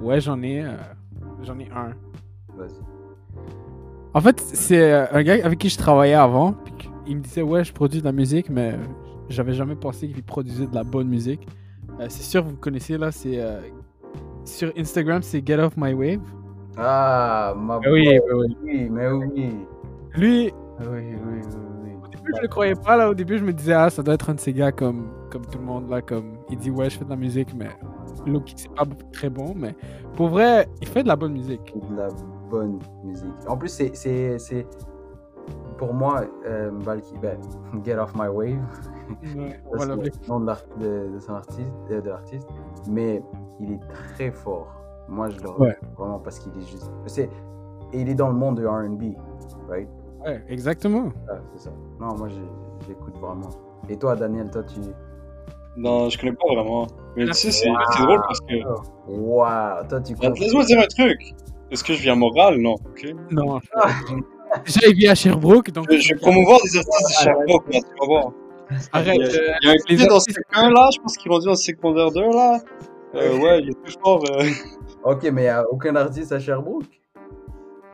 Speaker 1: ouais, j'en ai, euh, j'en ai un. En fait, c'est un gars avec qui je travaillais avant, puis il me disait ouais, je produis de la musique, mais j'avais jamais pensé qu'il produisait de la bonne musique. Euh, c'est sûr, vous connaissez là, c'est euh, sur Instagram, c'est Get Off My Wave.
Speaker 2: Ah, ma
Speaker 1: oui,
Speaker 2: boy,
Speaker 1: oui,
Speaker 2: oui, mais oui.
Speaker 1: Lui,
Speaker 2: Ah Oui, oui, oui, oui.
Speaker 1: Au début, je le croyais pas, là. Au début, je me disais, ah, ça doit être un de ces gars comme, comme tout le monde, là. Comme, il dit, ouais, je fais de la musique, mais look, c'est pas très bon. Mais pour vrai, il fait de la bonne musique.
Speaker 2: de la bonne musique. En plus, c'est, c'est, c'est pour moi, euh, Valky, ben, Get Off My Wave,
Speaker 1: Ouais, voilà,
Speaker 2: le nom de, l'art- de, de son artiste, de, de l'artiste, mais il est très fort. Moi, je le
Speaker 1: Ouais.
Speaker 2: vraiment parce qu'il est juste. C'est, et il est dans le monde de RB, right?
Speaker 1: Ouais, exactement.
Speaker 2: Ah, c'est ça. Non, moi, j'écoute vraiment. Et toi, Daniel, toi, tu.
Speaker 4: Non, je connais pas vraiment. Mais tu sais, c'est c'est drôle parce que.
Speaker 2: Waouh, toi, tu
Speaker 4: Attends,
Speaker 2: comptes.
Speaker 4: Laisse-moi dire un truc. Est-ce que je viens à Montréal? Non, ok.
Speaker 1: Non. Déjà, il vit à Sherbrooke, donc.
Speaker 4: Je, je vais promouvoir des artistes de Sherbrooke, là, tu vas voir.
Speaker 1: Arrête.
Speaker 4: Il y a,
Speaker 1: euh,
Speaker 4: il y a un
Speaker 1: les
Speaker 4: dans
Speaker 1: artistes-
Speaker 4: Sec 1 là, je pense qu'il est rendu en secondaire 2 là. Euh, ouais, il est plus fort. Euh...
Speaker 2: Ok, mais il n'y a aucun artiste à Sherbrooke?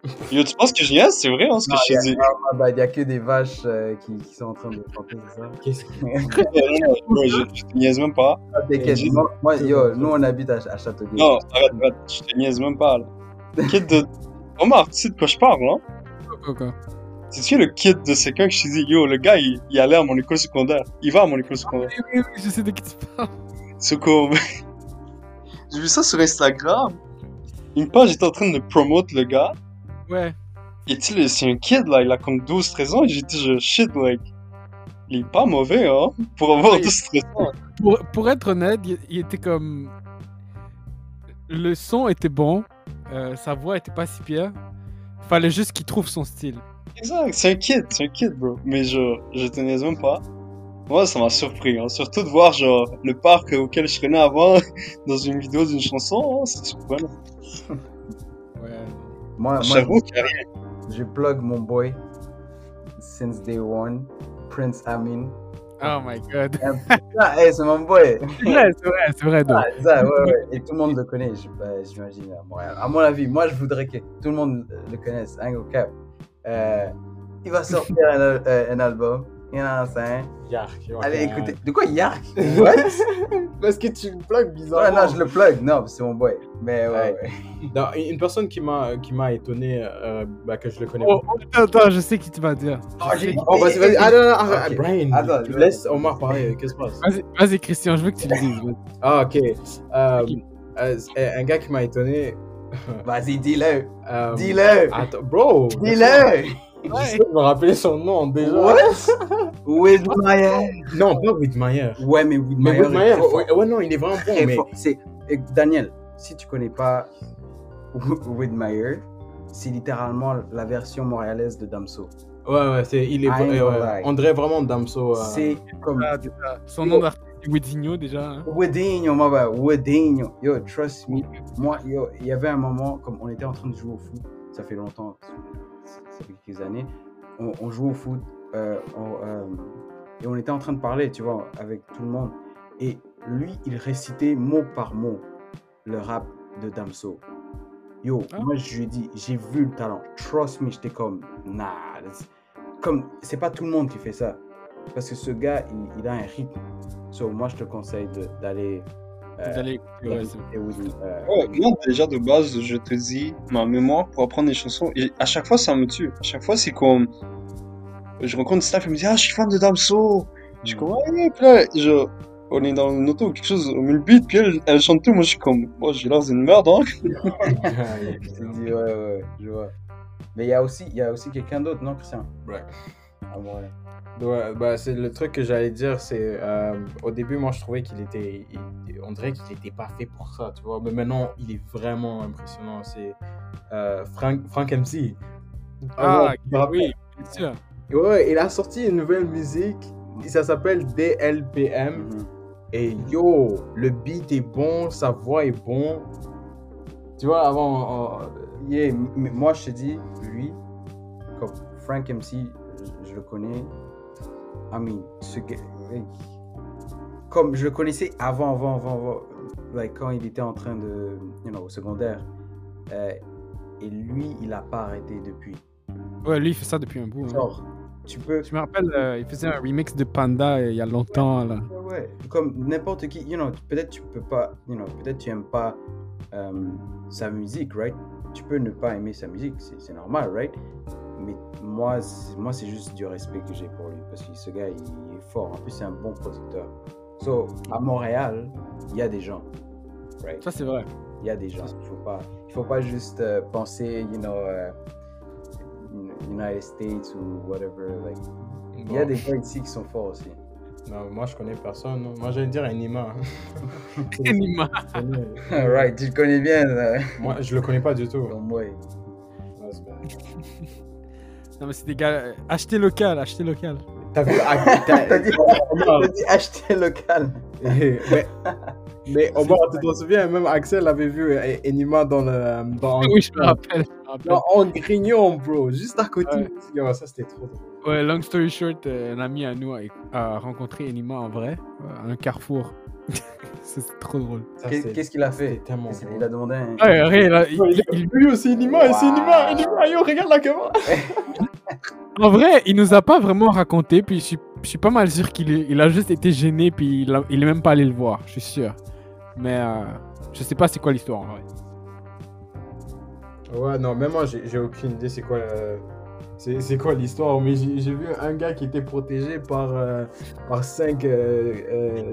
Speaker 4: Yo, tu penses que je niaise? C'est vrai, hein, ce que
Speaker 2: Non,
Speaker 4: je
Speaker 2: y a-
Speaker 4: te dis.
Speaker 2: Ah, bah, il n'y a que des vaches euh, qui, qui sont en train de chanter, c'est ça?
Speaker 3: Qu'est-ce que-
Speaker 4: Non, je, je te niaise même pas.
Speaker 2: Ah, T'inquiète,
Speaker 4: J'ai-
Speaker 2: moi, moi, yo, nous on habite à, à Châteauguay.
Speaker 4: Non, arrête, arrête, je te niaise même pas là. Kid de. Omar, tu sais de quoi je parle, hein?
Speaker 1: quoi, quoi?
Speaker 4: C'est-tu le kid de 1 que je t'ai dit, yo, le gars, il, il allait à mon école secondaire. Il va à mon école secondaire.
Speaker 1: Oui, oui, oui, je sais de qui tu parles.
Speaker 4: C'est comme. J'ai vu ça sur Instagram. Une page était en train de promote le gars.
Speaker 1: Ouais.
Speaker 4: Et tu sais, c'est un kid là, il a comme 12-13 ans. Et j'ai dit, je shit, like. Il est pas mauvais, hein, pour avoir
Speaker 1: Oui.
Speaker 4: 12-13 ans.
Speaker 1: Pour, pour être honnête, il, il était comme. Le son était bon, euh, sa voix était pas si pire. Fallait juste qu'il trouve son style.
Speaker 4: Exact, c'est un kid, c'est un kid, bro. Mais je, je te niaise même pas. Moi, ça m'a surpris, hein. Surtout de voir, genre, le parc auquel je traînais avant dans une vidéo d'une chanson, hein, c'est surprenant.
Speaker 2: Moi, je plug mon boy. since day one, Prince Amin.
Speaker 1: Oh my god.
Speaker 2: Ah, hey, c'est mon boy.
Speaker 1: C'est vrai, c'est vrai, c'est vrai. donc.
Speaker 2: Ah, ça, ouais, ouais. Et tout le monde le connaît, je- bah, j'imagine, à Montréal. À mon avis, moi, je voudrais que tout le monde le connaisse. Hein, au cap. Euh, il va sortir un, euh, un album. You know what I'm saying?
Speaker 3: Yark.
Speaker 2: Allez, écoutez. De quoi Yark? What?
Speaker 3: Parce que tu le plugs
Speaker 2: Ouais,
Speaker 3: bizarrement.
Speaker 2: non, je le plug. Non, c'est mon boy. Mais ouais,
Speaker 3: Ouais.
Speaker 2: ouais.
Speaker 3: Non, une personne qui m'a qui m'a étonné, euh, bah, que je le connais
Speaker 1: Oh,
Speaker 3: pas.
Speaker 1: oh, attends, attends, je sais qui tu vas dire.
Speaker 2: Oh, j'ai-
Speaker 3: Oh, vas-y, vas-y. Ah, non, non, arrête,
Speaker 2: Ok.
Speaker 3: Brian,
Speaker 2: Attends,
Speaker 3: tu
Speaker 2: je-
Speaker 3: laisse Omar parler. Qu'est-ce qui se passe?
Speaker 1: Vas-y, Christian, je veux que tu le dises.
Speaker 3: Ah, ok. Euh, euh, un gars qui m'a étonné.
Speaker 2: Vas-y, dis-le.
Speaker 3: euh,
Speaker 2: Dis-le.
Speaker 3: Attends, bro.
Speaker 2: Dis-le.
Speaker 3: De me rappeler son nom déjà.
Speaker 2: What? Widmeyer.
Speaker 3: Non, pas Whitmire.
Speaker 2: Ouais, mais
Speaker 3: Mais
Speaker 2: Widmeyer. Fort.
Speaker 3: ouais, ouais, non, il est vraiment bon.
Speaker 2: Très
Speaker 3: Mais
Speaker 2: fort. C'est Daniel. Si tu connais pas Widmeyer, c'est littéralement la version montréalaise de Damso.
Speaker 3: ouais, ouais, c'est, il est. Ouais, ouais. On dirait vraiment Damso. euh,
Speaker 2: C'est comme
Speaker 1: Ah. Son nom d'artiste, Wedinho, déjà. hein.
Speaker 2: Wedinho, moi, bah, Wedinho. Yo, trust me. Moi, yo, il y avait un moment, comme on était en train de jouer au foot, ça fait longtemps, quelques années, on, on jouait au foot, euh, on, euh, et on était en train de parler, tu vois, avec tout le monde. Et lui, il récitait mot par mot le rap de Damso. Yo,
Speaker 1: Ah.
Speaker 2: moi, je lui ai dit, j'ai vu le talent. Trust me, j'étais comme, nah. Comme, c'est pas tout le monde qui fait ça. Parce que ce gars, il, il a un rythme. So, moi, je te conseille d'aller. Euh,
Speaker 1: Vous allez écouter, ouais, c'est-
Speaker 2: Woody, euh,
Speaker 4: Ouais, moi, déjà, de base, je te dis, ma mémoire pour apprendre des chansons, et à chaque fois, ça me tue. À chaque fois, c'est comme, je rencontre staff, il me dit, ah, je suis fan de Damso. Je suis comme, ouais, puis là, je, on est dans une auto ou quelque chose, on met le beat, puis elle, elle chante tout, moi, je suis comme, moi, j'ai l'air d'une merde, hein.
Speaker 2: Je te dis, ouais, ouais, ouais, je vois. Mais il y a aussi, il y a aussi quelqu'un d'autre, non, Christian?
Speaker 3: Ouais.
Speaker 2: Ah, ouais.
Speaker 3: Ouais, bah, c'est le truc que j'allais dire, c'est euh, au début, moi je trouvais qu'il était, il- on dirait qu'il était pas fait pour ça, tu vois. Mais maintenant, il est vraiment impressionnant. C'est euh, Frank, Frank MC.
Speaker 1: Ah,
Speaker 3: rappelles?
Speaker 1: oui, bien sûr.
Speaker 3: Ouais, il a sorti une nouvelle musique. Ça s'appelle DLPM.
Speaker 2: Mhm.
Speaker 3: Et yo, le beat est bon, sa voix est bon. Tu vois, avant, on-
Speaker 2: Yeah, m- mais moi, je te dis, lui, comme Frank MC, le connais. I mean, ce gars, like, comme je le connaissais avant, avant, avant, avant, like, quand il était en train de, you know, au secondaire. Euh, et lui, il a pas arrêté depuis.
Speaker 1: Ouais, lui, il fait ça depuis un bout. hein.
Speaker 2: Tu peux,
Speaker 1: Je me rappelle, euh, il faisait un remix de Panda euh, il y a longtemps. Là.
Speaker 2: Ouais, ouais. Comme n'importe qui, you know, peut-être tu peux pas, you know, peut-être tu aimes pas euh, sa musique, right? Tu peux ne pas aimer sa musique, c'est normal, right? Mais moi, c'est- moi c'est juste du respect que j'ai pour lui parce que ce gars, il, est fort. En plus, c'est un bon producteur. So, à Montréal, il y a des gens, right?
Speaker 1: Ça, c'est vrai.
Speaker 2: Il y a des gens. Il faut pas, il faut pas juste euh, penser, you know, euh, United States ou whatever. Like, il y a des gars ici qui sont forts aussi.
Speaker 3: non, moi je connais personne. non. Moi j'allais dire Anima.
Speaker 1: Anima.
Speaker 2: right, tu le connais bien, là.
Speaker 3: moi je le connais pas du tout.
Speaker 2: Moi.
Speaker 1: Non, mais c'est des gars. euh, Achetez local, achetez local.
Speaker 3: T'as vu ah, t'as-
Speaker 2: dit, dit acheter local.
Speaker 3: mais, mais Omar, tu te souviens, même Axel avait vu euh, Enima dans le. Dans,
Speaker 1: Oui, je me rappelle.
Speaker 3: dans En Grignon, bro, juste à côté.
Speaker 1: Ouais.
Speaker 3: Yo, ça c'était trop drôle.
Speaker 1: Ouais, long story short, euh, un ami à nous a, a rencontré Enima en vrai, euh, à un carrefour. c'est trop drôle.
Speaker 2: Qu'est-ce qu'il a fait? Il a demandé un.
Speaker 1: Ouais, rien, là, il-
Speaker 3: Il,
Speaker 1: il-
Speaker 3: lui aussi, Enima, et c'est Enima, Enima, yo, regarde la caméra.
Speaker 1: en vrai, il nous a pas vraiment raconté, puis je suis, je suis pas mal sûr qu'il il a juste été gêné, puis il, a- il est même pas allé le voir, je suis sûr. Mais euh, je sais pas c'est quoi l'histoire en vrai.
Speaker 3: Ouais, non, même moi, j'ai j'ai aucune idée c'est quoi, euh, c'est c'est quoi l'histoire, mais j'ai j'ai vu un gars qui était protégé par, euh, par 5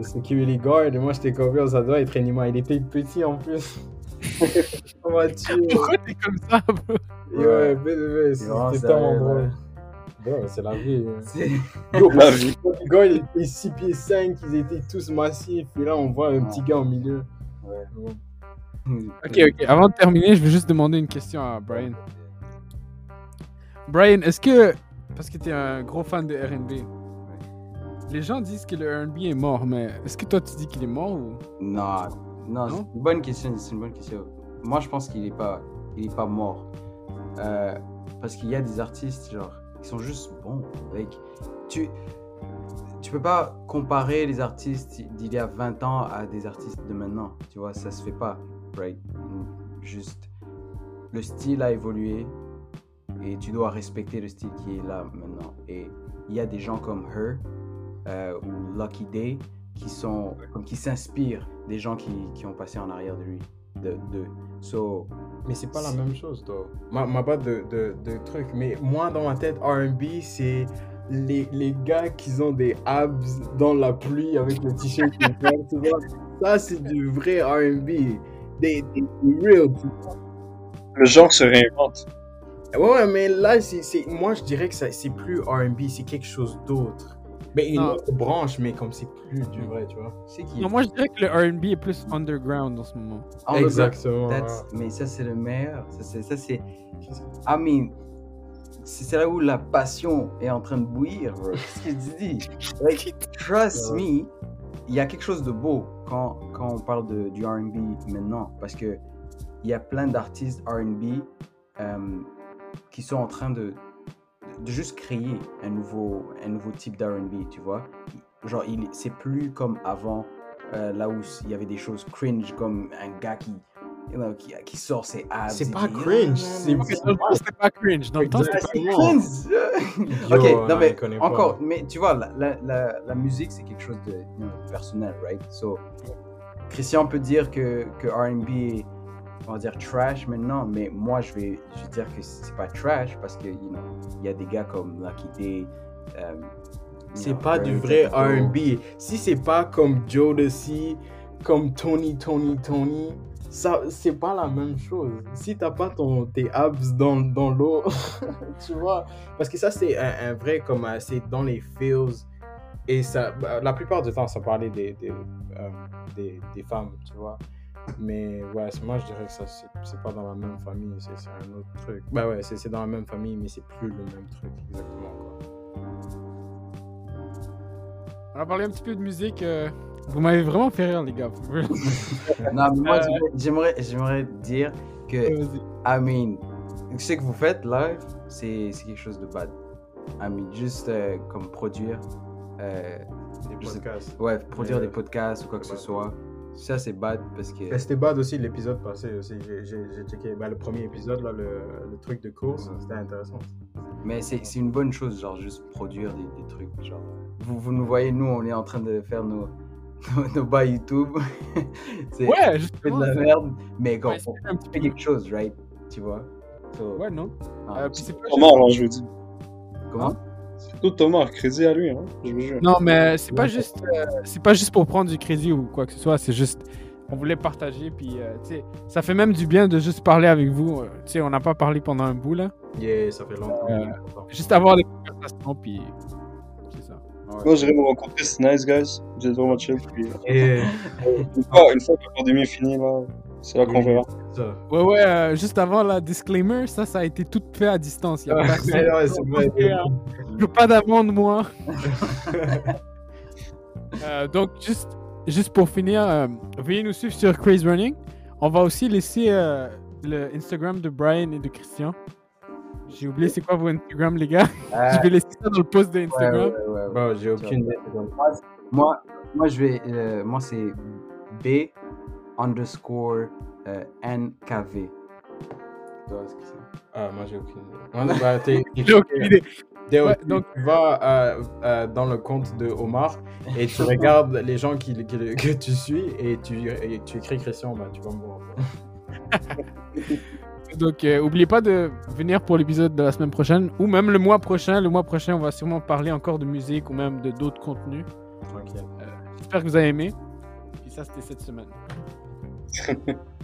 Speaker 3: security guards, et moi j'étais comme, ça doit être Enima, il était petit en plus.
Speaker 1: Pourquoi t'es comme ça, bro?
Speaker 3: Et ouais, mais, mais,
Speaker 2: C'est vraiment
Speaker 3: c'était tellement drôle. Bon, c'est la vie. hein.
Speaker 2: C'est-
Speaker 3: Yo,
Speaker 4: La vie.
Speaker 3: les gars, ils étaient 6 pieds 5, ils étaient tous massifs, et là on voit un petit gars au milieu.
Speaker 2: Ouais.
Speaker 1: Ok, ok. Avant de terminer, je veux juste demander une question à Brian. Brian, est-ce que. Parce que tu es un gros fan de RB. Les gens disent que le RB est mort, mais est-ce que toi tu dis qu'il est mort ou?
Speaker 2: Non, non,
Speaker 1: Non?
Speaker 2: c'est une bonne question. C'est une bonne question. Moi, je pense qu'il est pas, il est pas mort. Euh, parce qu'il y a des artistes, genre, qui sont juste bons. Like, tu, tu peux pas comparer les artistes d'il y a 20 ans à des artistes de maintenant. Tu vois, ça se fait pas, right? Juste, le style a évolué et tu dois respecter le style qui est là maintenant. Et il y a des gens comme Her euh, ou Lucky Day qui sont comme qui s'inspirent des gens qui, qui ont passé en arrière de lui de, de so
Speaker 3: Mais c'est pas la même chose, toi. Ma, ma pas de, de, de trucs. Mais moi, dans ma tête, RB, c'est les, les gars qui ont des abs dans la pluie avec le t-shirt. Ça, c'est du vrai RB. Des, des, des real.
Speaker 4: Le genre se réinvente.
Speaker 3: Ouais, ouais, mais là, c'est, c'est- moi, je dirais que c'est plus RB, c'est quelque chose d'autre. Mais une
Speaker 1: Ah.
Speaker 3: autre branche, mais comme c'est plus du vrai, tu vois.
Speaker 2: c'est qui?
Speaker 1: Non, moi, je dirais que le R&B est plus underground en ce moment.
Speaker 2: Le-
Speaker 3: Exactement.
Speaker 2: That's- mais ça c'est le meilleur ça c'est ça c'est I mean c'est c'est là où la passion est en train de bouillir bro. ce que tu dis? Like, trust me il y a quelque chose de beau quand, quand on parle de, du R&B maintenant parce que il y a plein d'artistes R&B euh, qui sont en train de, de juste créer un nouveau, un nouveau type d'R&B, tu vois. Genre, c'est plus comme avant, euh, là où il y avait des choses cringe, comme un gars qui, you know, qui, qui sort ses abs.
Speaker 3: C'est pas cringe, c'est-
Speaker 1: pas cringe. Dans le temps, c'était pas
Speaker 2: c'est
Speaker 3: Exactement.
Speaker 2: cringe.
Speaker 3: Yo,
Speaker 2: ok, non
Speaker 3: on
Speaker 2: mais
Speaker 3: pas.
Speaker 2: encore, mais tu vois, la, la, la, la musique c'est quelque chose de you know, personnel, right? So, Christian peut dire que, que R&B est, on va dire trash maintenant, mais moi je vais, je vais dire que c'est pas trash parce que, you know, il y a des gars comme Day. euh, you
Speaker 3: C'est
Speaker 2: know,
Speaker 3: pas du vrai. R&B. Si c'est pas comme Jodeci, comme Tony, Tony, Tony, ça, c'est pas la même chose. Si t'as pas ton, tes abs dans, dans l'eau, tu vois. Parce que ça, c'est un, un vrai, comme, euh, c'est dans les feels. Et ça, bah, la plupart du temps, ça parlait des, des, euh, des, des femmes, tu vois. Mais ouais, moi je dirais que ça, c'est pas dans la même famille, c'est un autre truc. Bah ouais, c'est dans la même famille, mais c'est plus le même truc, exactement. Quoi.
Speaker 1: On a parlé un petit peu de musique. euh, Vous m'avez vraiment fait rire, les gars.
Speaker 2: Non, mais moi
Speaker 1: Euh,
Speaker 2: j'aimerais, j'aimerais dire que. I mean, ce que vous faites live, c'est c'est quelque chose de bad. I mean, juste euh, comme produire, euh,
Speaker 3: Des
Speaker 2: sais-
Speaker 3: podcasts.
Speaker 2: ouais, produire des podcasts ou quoi que ce soit. Ça, c'est bad parce que.
Speaker 3: Mais C'était bad aussi l'épisode passé aussi. J'ai- checké bah, le premier épisode, là, le, le truc de course, c'était intéressant.
Speaker 2: Mais c'est c'est une bonne chose, genre juste produire des, des trucs. Genre, vous, vous nous voyez, nous, on est en train de faire nos, nos, nos bails YouTube. c'est
Speaker 1: Ouais,
Speaker 2: on fait de la merde, mais quand
Speaker 1: ouais,
Speaker 2: on
Speaker 1: un petit
Speaker 2: fait
Speaker 1: peu.
Speaker 2: quelque chose, right? Tu vois? So,
Speaker 1: Ouais, non.
Speaker 2: ah,
Speaker 1: Euh, puis pas
Speaker 4: Thomas, alors je
Speaker 2: comment?
Speaker 4: Tout Thomas, crédit à lui, hein, je vous jure.
Speaker 1: Non, mais c'est pas juste, euh, c'est pas juste pour prendre du crédit ou quoi que ce soit. C'est juste, on voulait partager. Puis, euh, tu sais, ça fait même du bien de juste parler avec vous. euh, Tu sais, on n'a pas parlé pendant un bout là.
Speaker 3: Yeah, ça fait longtemps.
Speaker 1: Euh, Juste avoir des conversations. Puis, c'est ça.
Speaker 2: Ouais.
Speaker 4: Moi, j'irai vous rencontrer, c'est nice, guys. Vous êtes vraiment chill. Puis, une, fois, une fois que la pandémie est finie, là, c'est là qu'on verra.
Speaker 1: Ouais, ouais. euh, juste avant la disclaimer, ça, ça a été tout fait à distance. Il y a
Speaker 3: Ouais,
Speaker 1: personne.
Speaker 3: ouais, c'est vrai.
Speaker 1: Je veux pas d'amende, moi. Euh, donc, juste, juste pour finir, euh, veuillez nous suivre sur Craze Running. On va aussi laisser euh, le Instagram de Brian et de Christian. J'ai oublié c'est quoi vos Instagram, les gars.
Speaker 2: Euh,
Speaker 1: Je vais laisser ça dans le post de
Speaker 2: ouais,
Speaker 1: Instagram.
Speaker 2: ouais, ouais, ouais.
Speaker 3: Bon, j'ai aucune idée.
Speaker 2: Moi, moi, je vais. euh, moi, c'est B underscore euh, NKV. Toi, est-ce que c'est-
Speaker 3: Ah, moi, j'ai aucune idée. Bah,
Speaker 1: J'ai aucune idée. Ouais, donc-
Speaker 3: tu vas euh, euh, dans le compte de Omar et tu regardes les gens qui, qui- que tu suis et tu, et tu écris Christian, bah, tu vas me voir.
Speaker 1: Donc, euh, oubliez pas de venir pour l'épisode de la semaine prochaine ou même le mois prochain. Le mois prochain, on va sûrement parler encore de musique ou même de d'autres contenus.
Speaker 3: Tranquille.
Speaker 1: J'espère que vous avez aimé. Et ça, c'était cette semaine. C'est ça.